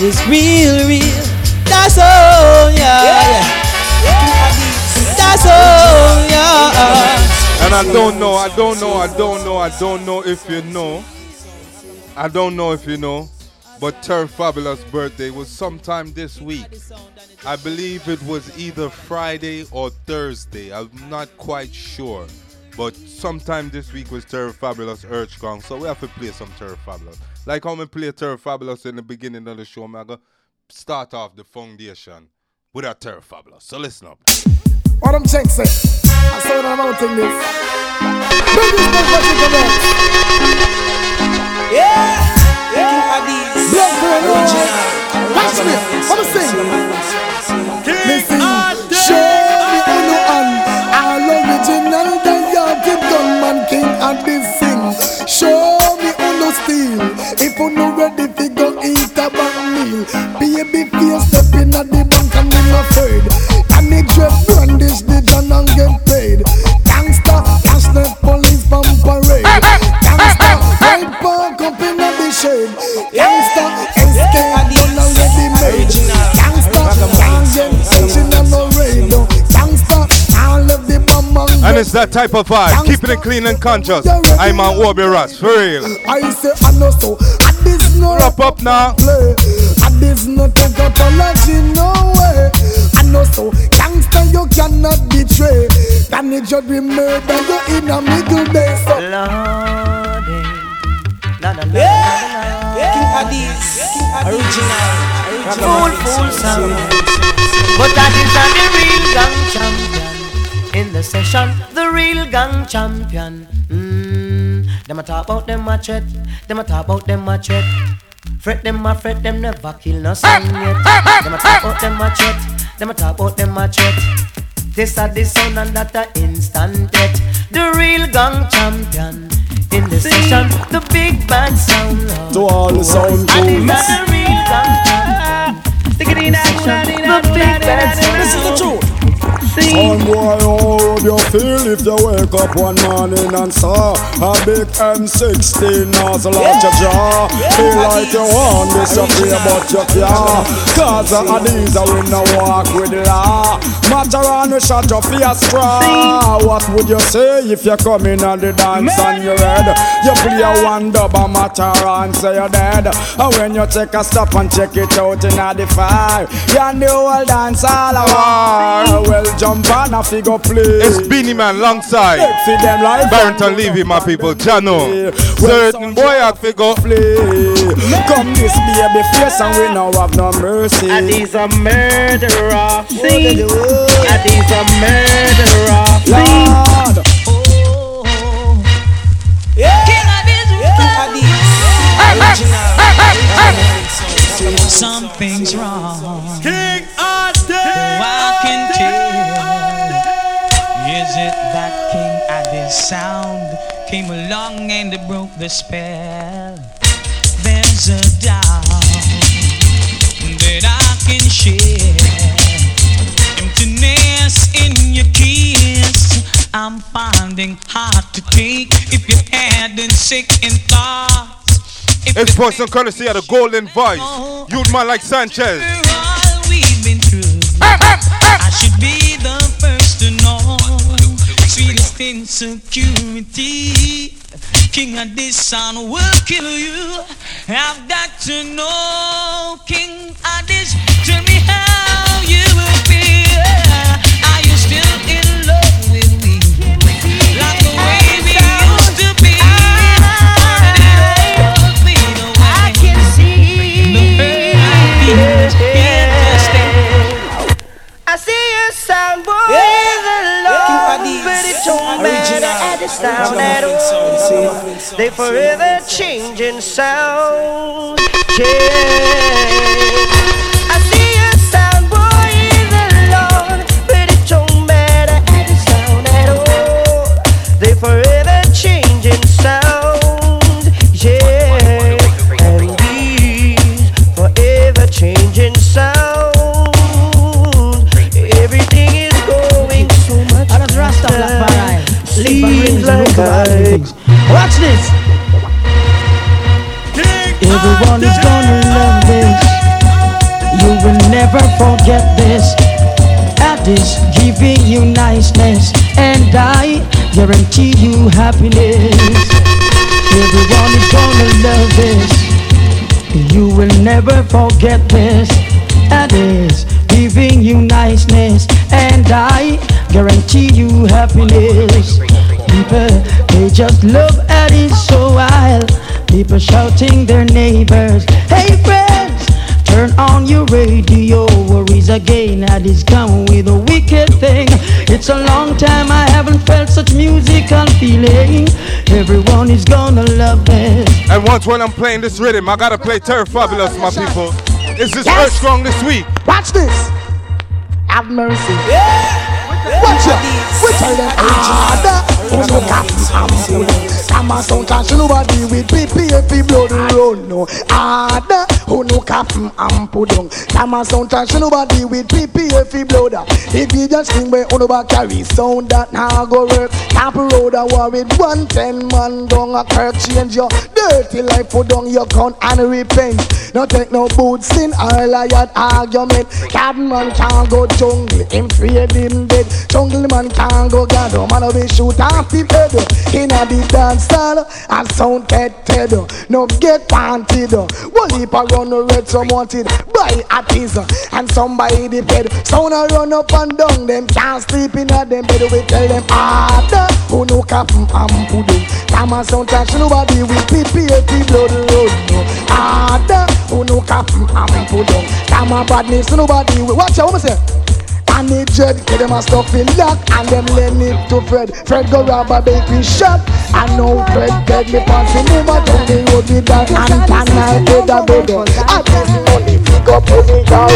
It's real, real. That's all, yeah, yeah. That's all, yeah. And I don't know, I don't know, I don't know, I don't know if you know. I don't know if you know. But Terror Fabulous birthday was sometime this week. I believe it was either Friday or Thursday. I'm not quite sure. But sometime this week was Terror Fabulous Urge Gong. So we have to play some Terror Fabulous. Like how we play Terror Fabulous in the beginning of the show, I'm going start off the foundation with a Terror Fabulous. So listen up. What I'm saying, say, I saw that mountain this. Bring this Yeah, Watch me, I'm sing. Show me all original Diatic gunman king this sing. Show me. If Uno ready fi go eat a meal, baby at the bank and afraid. And the brandish the gun and get paid. In the shade. Gangsta, escape on already made. Gangsta, can't get station no radio. Gangsta, can't let the bomb and And it's that type of vibe. Keeping it clean and conscious. I'm on Warby Ross, for real. I say I know so. And this no Wrap up now. play. And this no take apology no way. I know so. Gangster you cannot betray. Can it just be murder you in a middle day so. King Addies, original, Fool, fool sound. But that is not the real gang champion. In the session, the real gang champion. Mm. Them a talk about them a threat. Them a talk about them a threat. Fret them a fret, them never kill no son yet. Them a talk about them a threat. Them a talk about them a threat. This a the sound and that a instant death. The real gang champion. In the session, the big band sound. Lord. To all the sound And it's tools. not the real gang champion. Stick it in action. The big band sound. This is the truth. Son boy, how would you feel if you wake up one morning and saw a big M16 nozzle out your jaw? Feel like you want this up here, but you can't. Cause of these are we no walk with law. Matter on we shot your face straw. What would you say if you come in on the dance and you red? You play a one dub a matter and say you're dead. And when you take a stop and check it out in the five, you and the whole dance all around. Well, jump on a figure play. It's Beenie Man alongside like Barrington Levy, my people. Jano. Certain boy I figure. Play. Come this baby face and we now have no mercy. And he's a murderer. See? And he's a murderer. Lord. oh yeah. Something's wrong. King I can King sound came along and it broke the spell? There's a doubt that I can share. Emptiness in your kiss. I'm finding hard to take if you're adding sick in thoughts. It's for some courtesy of the Golden Voice. You'd man like Sanchez. all we've been through. I should be the first to know. Insecurity. King of this sound will kill you. I've got to know. King of this, tell me how but it don't matter at the sound at all. They forever changing sound. I see a sound boy is alone, but it don't matter at the sound at all. They forever Seems like I Watch this. Everyone is gonna love this. You will never forget this. Addies giving you niceness, and I guarantee you happiness. Everyone is gonna love this. You will never forget this. Addies giving you niceness, and I guarantee you happiness. People, they just love Addies so wild. People shouting their neighbors, Hey friends, turn on your radio. Worries again, Addies come with a wicked thing. It's a long time I haven't felt such musical feeling. Everyone is gonna love this. And once when I'm playing this rhythm, I gotta play Terror Fabulous, my people. Is this Yes. Earth Strong this week? Watch this. Have mercy. Watch it. We tell them harder. No cap am full. Come on, sound cash nobody with PPF blood run no harder. Who no cap mm, and put down. Time a sound trash, nobody with PPA fi blow. If you just sing where the carry sound that now go work. Tap road a war with one ten man down a kirk change your dirty life put down your count and repent. No take no boots in of your argument. Cabin man can't go jungle, him afraid him dead. Jungle man can't go gather, man will be shoot off him head. In a the dance style and sound get dead. No get wanted. One heap a run the red some wanted by a teaser and somebody the bed. Sound a run up and down them can't sleep in a them bed. We tell them ah, harder who no cap and pudding. Come on trash nobody with PPAP blood road. No harder who no cap and pudding. Come on badness nobody. Watch out, what me say. And the dread, get them a stuff in lock. And them lend it to Fred. Fred go rob a bakery shop. And now Fred dead me passing him a down the road with that And can I get a bed. I just money pick up girl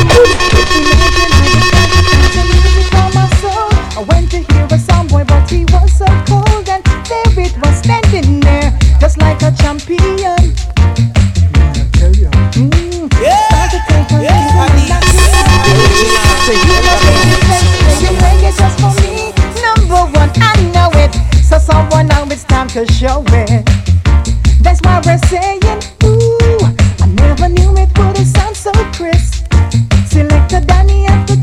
I went to hear a song boy but he was so cold. And there it was standing there Just like a champion playing some gold tune for me, number one, I know it. So, someone, now it's time to show it. That's why we're saying, Ooh, I never knew it would have sounded so crisp. Selector Danny at the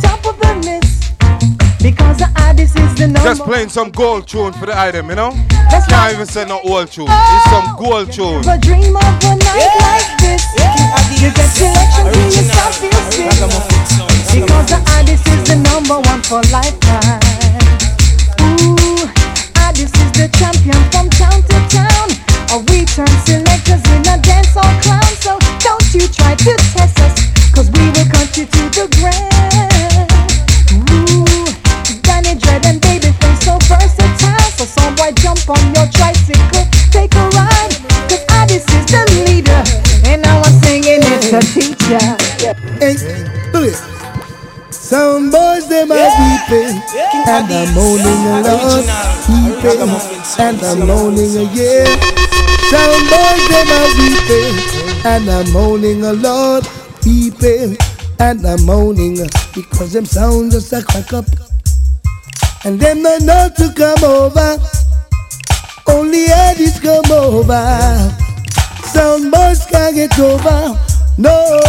item, you know? Can't even say no old tune. It's some gold tune. Never dream of a night like this. You get selection to yourself, feel sick. Because the artist is the number one for lifetime. Ooh, artist is the champion from town to town. Or we turn selectors in a dance all clown. So don't you try to test us, cause we will cut you to the ground. Ooh, Danny Dread and Babyface so versatile. So some boy jump on your tricycle, take a ride. Cause artist is the leader. And now I'm singing it's a teacher. Hey, look. Some boys they them are weeping and I'm moaning a lot, weeping and I'm moaning a yeah. Some boys them are weeping and I'm moaning a lot, weeping and I'm moaning because them sound just a crack up. And them not know to come over. Only Eddie's come over. Some boys can't get over. No.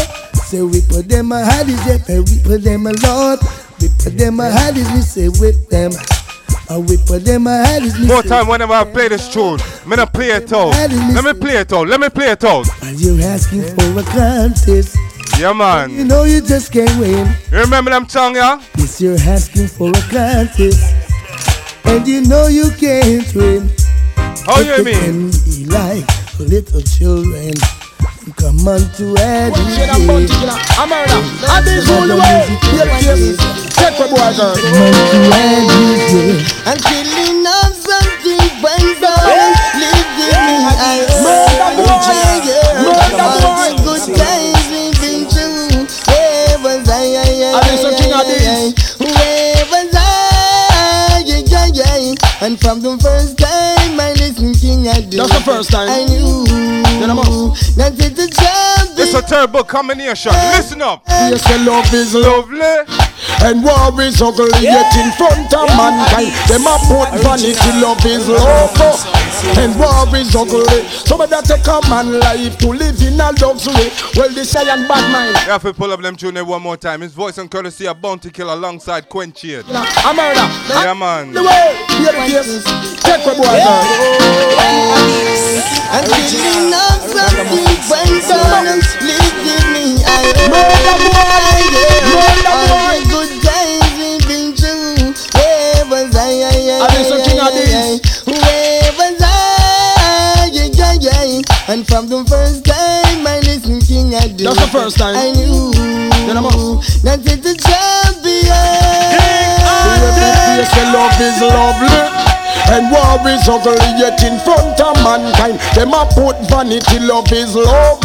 Say we put them a haddies, yeah, we put them a lot. We put them a haddies, we say with them. Uh, we put them a haddies, More time whenever I play this tune. I'm gonna play it out. Let me play it out. Let me play it out. And you're asking for a contest. Yeah, man. You know you just can't win. You remember them song, yeah? Yes, you're asking for a contest. And you know you can't win. How you mean? be like little children. Come on to Eddie. I'm I be fool away. Yep, yep. Check what boys are. Come on to Eddie. I'm killing off something when someone living in I Murder boy. Murder boy. Good times we've been through. Where was I? I, I, I be some of this. Where was I? Yeah, yeah, yeah. And from the first time I listened King I do. That's the first time. I knew that it's a job. It's a terrible combination. Listen up. Yes, the love is lovely. And war is ugly yet in front of mankind. Them a put vanity, love is love. And war is ugly. So better take a man life to live in a luxury. Well, this giant bad mind. You have to pull up them tune there one more time. His voice and courtesy of Bounty Kill alongside Quench Shade. A murder. Yeah, man. The way, hear the case. Check what boys are. I'm killing off something when someone live with me. I Murder boy. Murder boy. All the good times we've been through. Where was I? I, I, I be some king of. Where was I? Yeah, yeah, yeah. And from the first time I listened King I do. That's the first time. I knew that it's a champion. Yes, the love is lovely. And war is ugly yet in front of mankind. Them a put vanity, love is love.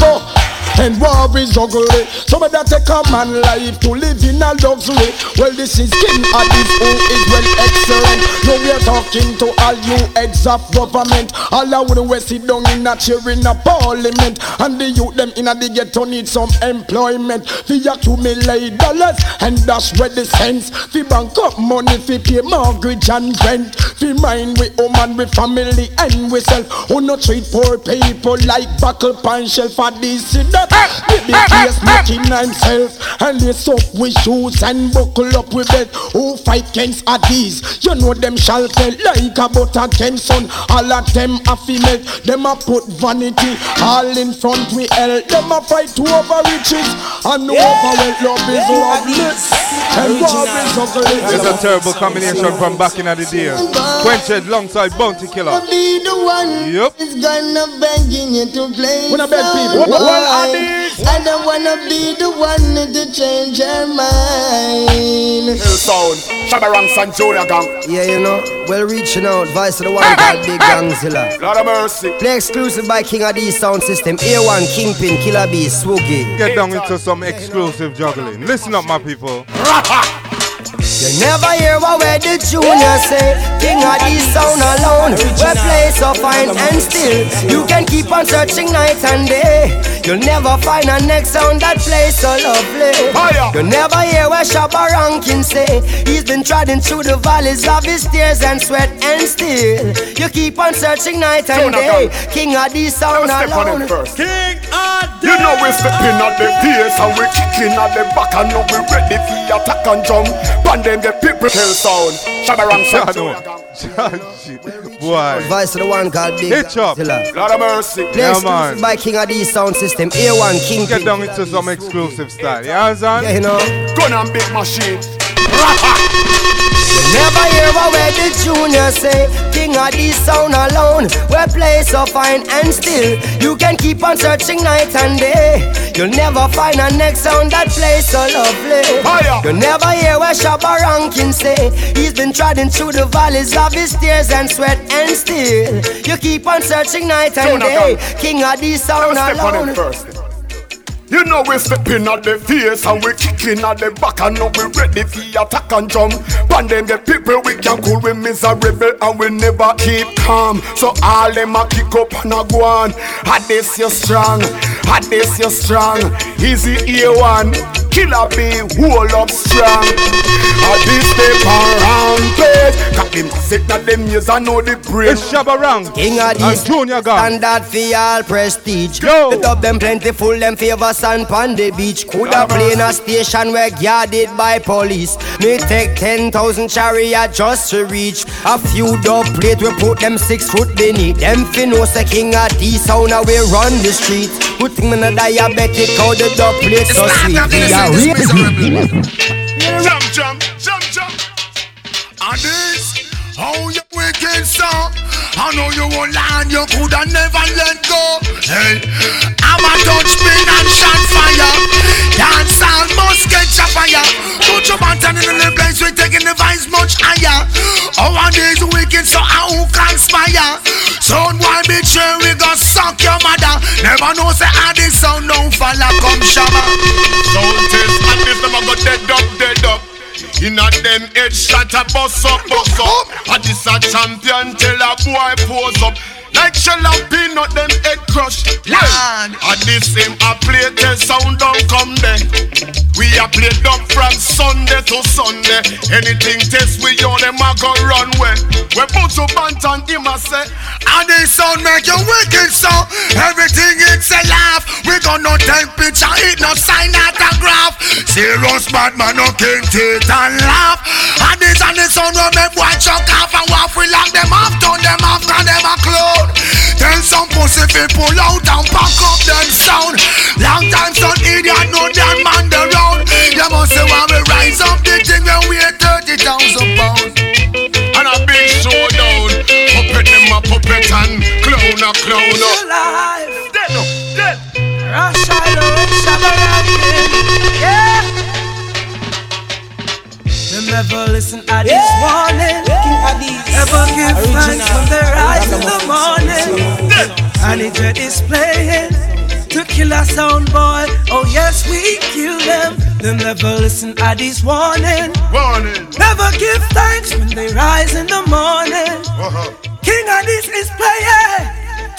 And war is ugly. So better take a man life to live in a luxury. Well, this is King Addies who is well excellent. Now we are talking to all you heads of government. All I would we sit down in a chair in a parliament. And the youth them in a the ghetto need some employment. We accumulate dollars and that's where the sense. We bank up money, we pay mortgage and rent. We mind we home and we family and we self. Who no treat poor people like buckle pan shelf for this and that. Baby case making himself and lace up with shoes and buckle up with it. Who fight against are these? You know them shall tell like a butter ten son. All of them a female. Them a put vanity all in front we hell. Them a fight to over riches and over wealth. Love is lovely and war is ugly. It's a terrible combination from back in the day. Quenched alongside Bounty Killer. be the one Yep. is gonna begging you to play Wanna beg people? What- what are boy. I don't wanna be the one to change your mind. Hill Sound, Shabarang San Junior Gong. Yeah, you know, well reaching out, voice of the one called Big Gongzilla. Lord of mercy. Play exclusive by King of D Sound System, A1, Kingpin, Killer B, Swoogie. Get down into some exclusive juggling. Listen up, my people. You never hear what where the junior say. King of the sound alone. We play so fine and still. You can keep on searching night and day. You'll never find a next sound that plays so lovely. You never hear what Shabba Rankin say. He's been trotting through the valleys of his tears and sweat and still You keep on searching night and day. King of the sound Step on alone. it first. King You know we're stepping at the pace and we're kicking at the back and now we ready for attack and jump. And then the people tell sound. Shabarang San Junior Boy. Voice of the one called Big Hitch up. Gongzilla. Lord of mercy. Play Yeah, man. by King of the Sound System, A1 King. Get down into some exclusive style. You understand? Yeah, you know. Gun and big machine. You never hear what where the junior say. King of the sound alone We play so fine and still. You can keep on searching night and day. You'll never find a next sound that plays so lovely. You never hear what Shabba Rankin say. He's been trotting through the valleys of his tears and sweat and still. You keep on searching night and day. King of the sound alone. You know we stepping at the face and we kicking at the back and now we ready for attack and jump. And then the people we can cool we miserable and we never keep calm. So all them a kick up and a go on. At this you strong, at this you strong. Easy A1, killer be hold up strong. At this step around place, got them sick that them years I know the brain. It's Shabba Rank King of and Junior Gong. Standard for all prestige. The dub them plentiful, them favor sand pon the beach. Coulda play in a station where guarded by police. Me take 10,000 chariot just to reach. A few dub plate, we put them six foot beneath. Them finnos the king of the sound, now we run the street. Good thing me no diabetic, how the dub plate so sweet. We are real. Jump, jump, jump, jump. And this, how you wicked song. I know you won't lie, you coulda never let go. Hey, I'm a touch spin and shot fire. Dance all must catch a fire. Put your button in the place, we taking the vibes much higher. Oh, and this wicked, so how who conspire? Sound boy, bitch, sure we gon' suck your mother. Never know say how this sound don't follow come shabba. Sound test and this never go dead up, dead up. Inna them head shot a bust up, bust up. And this a champion tell a boy pose up. Like shell of peanut, them head crush. Lord, and this same a play tell sound don't come there. We a played up from Sunday to Sunday. Anything test we on them a go run way. We put to bant and him a say, and this sound make you wicked so. Everything it's a laugh. We gonna take picture, it no sign autograph. Serious bad man no king teeth and laugh. And this and this sound will make boy chuck off and waff. We lock them off, turn them off, and them a clown. Tell some pussy fi pull out and pack up them sound. Long time son idiot know that man the round. You must say when we rise up the thing when we at thirty thousand pounds. And a big showdown. Puppet them a puppet and clown a clown. alive. Them never listen at this warning. Never give thanks when they rise in the morning. And it dread is playing. to kill a sound boy. Oh yes, we kill them. Them never listen at this warning. Warning. Never give thanks when they rise in the morning. Uh-huh. King of this is playing.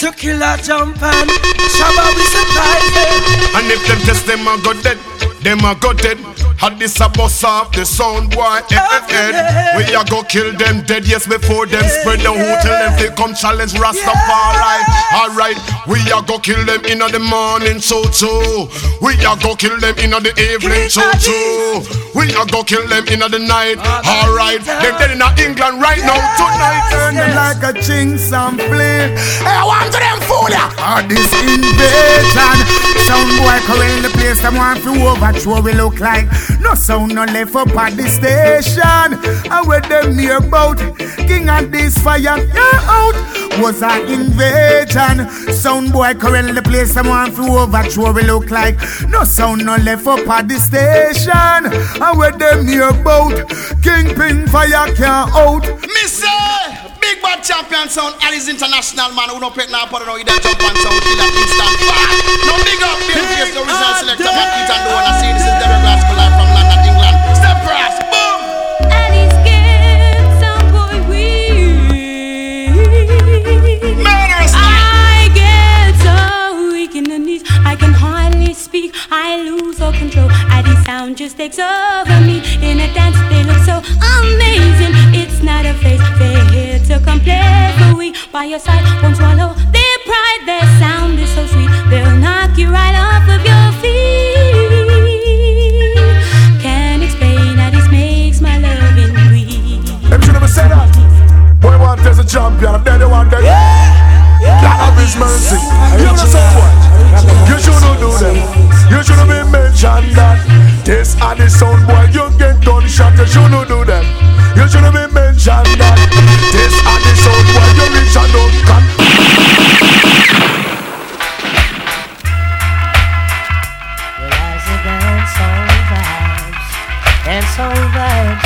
To kill a jump and Shabba we surprise them. And if them test them a go dead, them a go dead. Had this a bust off the sound boy head, head, head. We a go kill them dead, yes, before them spread the who till them they come challenge Rastafari. Alright, Alright, we a go kill them in the morning, so too. We a go kill them in the evening, so too. We a go kill them in the night. Alright, them dead in England right now, tonight. Turn them like a chinks and play. Hey, I want to them fool ya. Or this invasion. Sound boy calling the place. Them want to overthrow. We look like no sound no left up at the station. And where them near about King and this fire out was an invasion. Sound boy calling the place. Want to overthrow. We look like no sound no left up at the station. And where them near about Kingpin fire can't out. Missy! Big bad champion sound, Alice International man who don't pet now, but no, he don't jump on sound, kill that instant fire. No big up, big face, the original selector, man, eat and do wanna see this is Derek Rascal live from London, England. Step cross, boom! Murderous I get so weak in the knees, I can hardly speak. I lose all control. I the sound just takes over me. In a dance, they look so amazing. It's not a face, they're here to come play for we. By your side, won't swallow their pride. Their sound is so sweet, they'll knock you right off of your feet. Can't explain how this makes my loving weak. Them should never say that. Boy want as a champion, I'm dead one dead. God of His mercy. You know some boy. You shouldn't do them. You shouldn't be mentioned that. This and the sound boy, you get done shot. You shouldn't do them. You shouldn't be mentioned that. This and the sound boy, you reach and don't cut. Dance on vibes.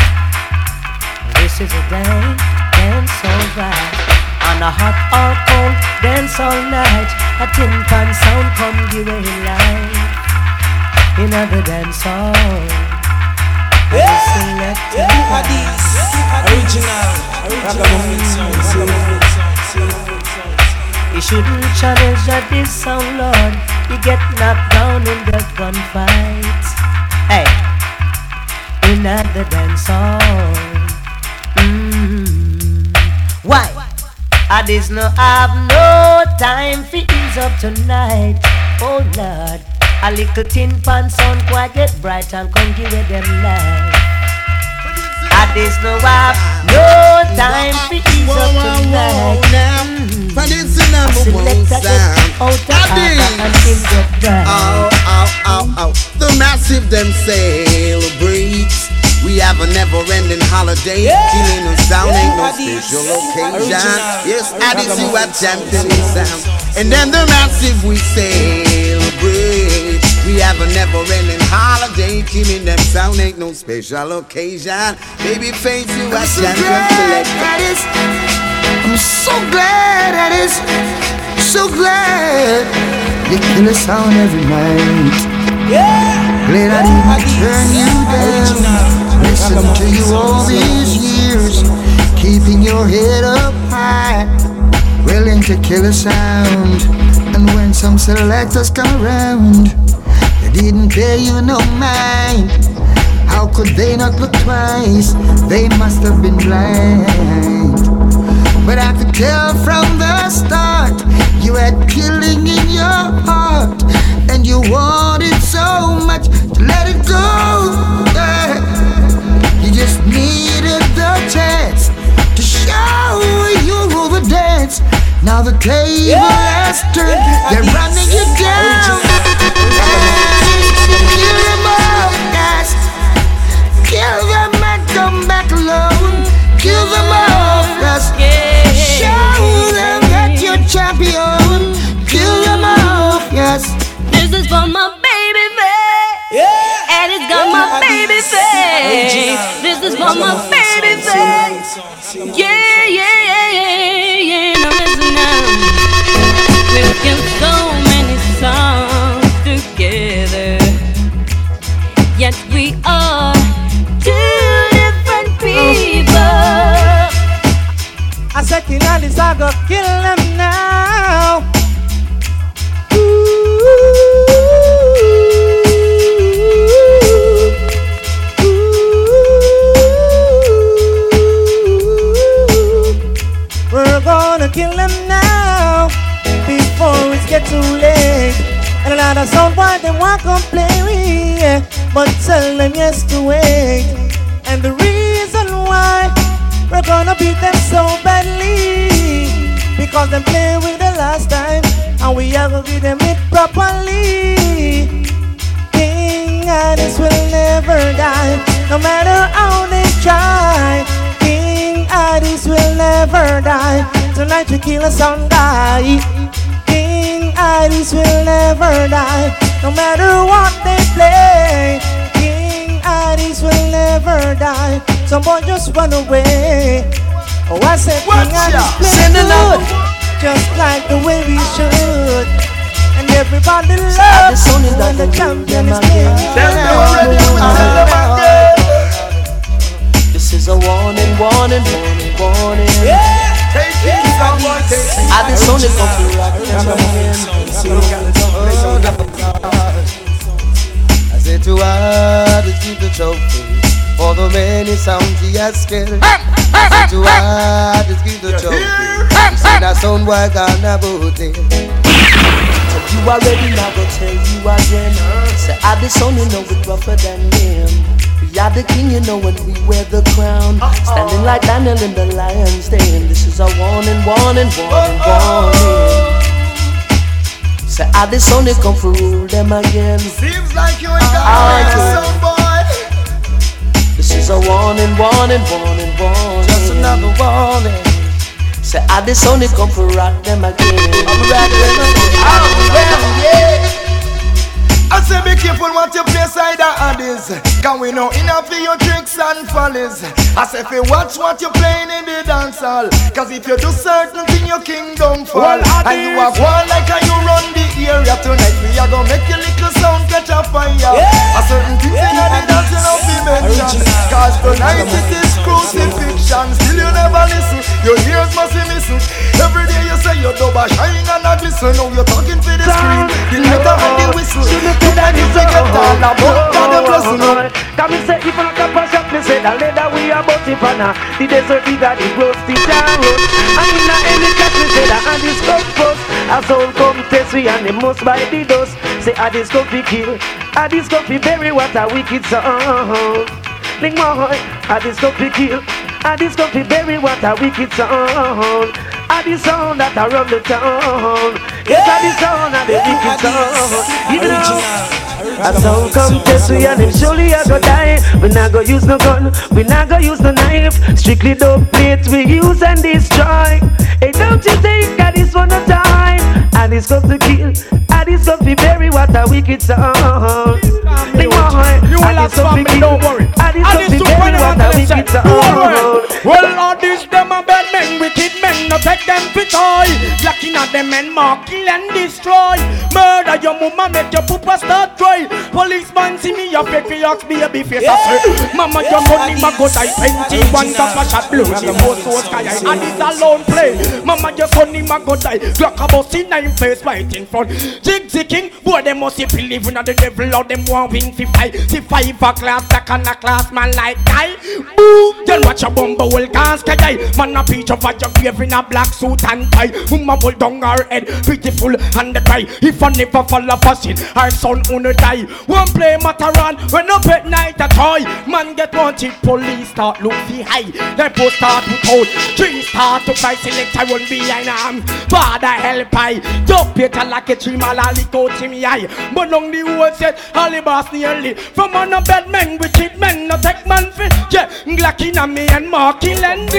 This is a dance, dance on vibes. On a hot or cold, dance all night. A tin pan sound come give away life. In other dance hall. Yeah. Original, ragamuffin sound, ragamuffin sound. You shouldn't challenge at this sound, Lord. You get knocked down in the gunfight. Hey, in the dance hall. Mm. Why? I just no have no time for ease up tonight. Oh Lord, a little tin pan sound quite get bright and come give it them light. I just no have no time for ease up tonight. Mm. Is number one get sound. out the harder and him get dry. Ow, ow, ow, ow. The massive them celebrates. We have a never-ending holiday. Killing no sound ain't no special occasion. Yes, Addies, you are champion sound. And then the massive we celebrate. We have a never-ending holiday. Killing them sound ain't no special occasion. Baby face, you are so champion glad selector. that is. I'm so glad that is. So glad kill a sound every night. Glad I didn't oh, turn you down. Listen to you all these years, keeping your head up high, willing to kill a sound. And when some selectors come around, they didn't pay you no mind. How could they not look twice? They must have been blind. But I could tell from the start you had killing in your heart, and you wanted so much to let it go. Now the table has turned, they're running you down. Kill them all, guys. Kill them and come back alone. Kill them all, yes. Show them that you're champion. Kill them off, yes. This is for my baby face. And it's got my baby face. This is for my baby face. Yeah, yeah, things I got killing now. we're gonna kill them now before it's get too late. And a lot of sound why they want to complaining, yeah. but tell them yes to wait. And the reason why we're gonna beat them so badly because them play with the last time, and we are gonna give them it properly. King Addies will never die, no matter how they try. King Addies will never die. Tonight we kill a sound guy. King Addies will never die, no matter what they play. King Addies will never die. Some boy just run away. Oh, I said King Addies play good, just like the way we should. And everybody loves when the champion is king. This is a warning, warning, warning, warning. Yeah. I did only come to rock I said to her to keep the trophy for the many sounds he has killed. I said to her to give the trophy. She said that sound boy gonna boot it. You already now go tell you again. Say I this only know it rougher than him. We are the king, you know, when we wear the crown. Standing like Daniel in the lion's den. This is a warning, warning, warning, warning. Say I this only come for rule them again. Seems like you ain't got ah, a sound boy. This is a warning, warning, warning, warning. Just another warning. Say I this only come for rock them again. I'm rock them again. yeah. I say be careful what you play side of others Can we know enough for your tricks and follies. I say if you watch what you're playing in the dance hall. Cause if you do certain thing your kingdom fall. Well, And you have one like how you run the area. Tonight We are gonna make your little sound catch a fire. A certain things in the dance you know be mentioned. Cause tonight it is crucifixion Still you never listen. Your ears must be missing. Every day you say your double shine and a glisten. Now you're talking for the screen. The lighter and the whistle. You can you forget all about God the oh, blessing. Oh, oh, come and say if I come pass up, me say the leather we are it for now. The desert we got the roast, the down roast. And in the any catch me say that and this come first. A soul come test we and they must buy the dust. Say come be kill, come be bury what a wicked sound. Ling my a this come be kill, a this come be bury what a wicked sound. A the sound that a run the town. Yes, a the sound of the wicked sound. You know. A sound come test we and him surely a go die. We not go use no gun, we not go use no knife. Strictly dope plates we use and destroy. Hey, don't you think that this one a time? And this come to kill, and this come to bury what a wicked sound. They want, You will and have this come to kill, don't worry. And this And to super bury what a wicked say, sound. Well, all this them a bad men, wicked men, no take them for toy. Blacking at them men, mark, kill and destroy. Murder your mama, make your poopa start cry. Policeman see me, your fake ox, baby face a say. Mama, your money, my go die twenty. One cup of shot blue, the most so sky high. And it's alone play. Mama, your money, my go die. Glock about see nine face right in front. Jig king, boy, they must be believing on the devil, or them want win fi fight. See five a class, that kind of class, man like guy. Boom, then watch a bumble will cast guy. Man a peach of a your grave in a black suit and tie. Woman pull down her head, beautiful and the cry. If I never fall off a sin, her son wanna die. One play Mataran, when up at night a toy. Man get wanted, police start look fi high. Then post start to cold, three start to cry. Select I run behind arm. Father help I, jump better like a tree, malali to me eye. But long the word said, Holly boss nearly. From on a bad men, wicked men, no take man fi. Yeah, glacking on me and marking and.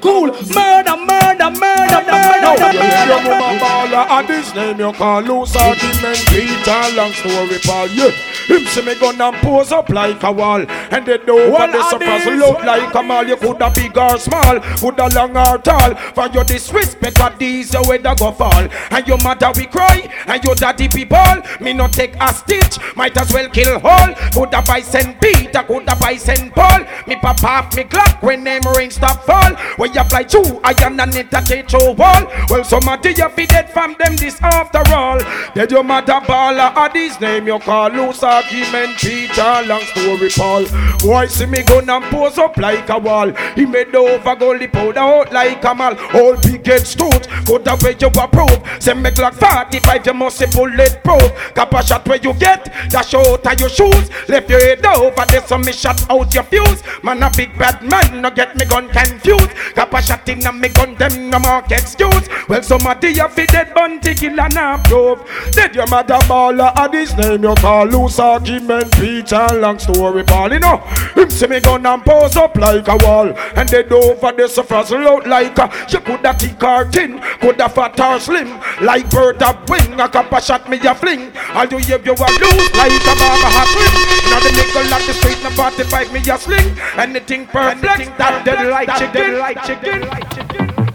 Cool, murder, murder, murder, murder, murder, Your murder, mama baller and this name you call loose argument Peter long story Paul yeah. Him see me gun and pose up like a wall. And they know what they supposed look like. A mall You coulda big or small, coulda long or tall. For your disrespect of these your weather go fall. And your mother we cry and your daddy people Me not take a stitch, might as well kill all Coulda buy Saint Peter, coulda buy Saint Paul Me pop off me clock when them rain stop fall When you fly through iron and it a take through wall Well, somebody you be dead from them this after all. Dead your mother baller, or this name you call loose argument, Peter, long story Paul. Boy, see me gun and pose up like a wall. He made over goalie powder out like a mal. All picket stoot, could have way you approve. Send me Glock 45, you must say bulletproof. Kappa shot where you get, dash out of your shoes. Left your head over there, so me shot out your fuse. Man, a big bad man, no get me gun confused. Kappa shot in a me gun, them no mark excuse. Well, somebody you fi dead bunty kill and a proof. Dead your mother baller, and his name you call loose argument, Peter, long story ball, you know. Him see me gun and pose up like a wall. And dead over there, so frazzle out like a, you coulda thick or thin, coulda fat or slim. Like like bird of wing, a copper shot me a fling. All you hear you a loose like a barber hot ring. Now the nickel at the street, no 45 me a sling. Anything perfect, Anything that dead that chicken, like chicken, like chicken. Like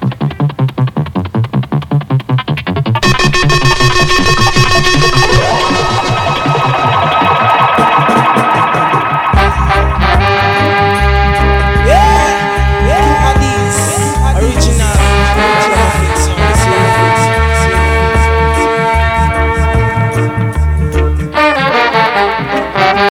chicken.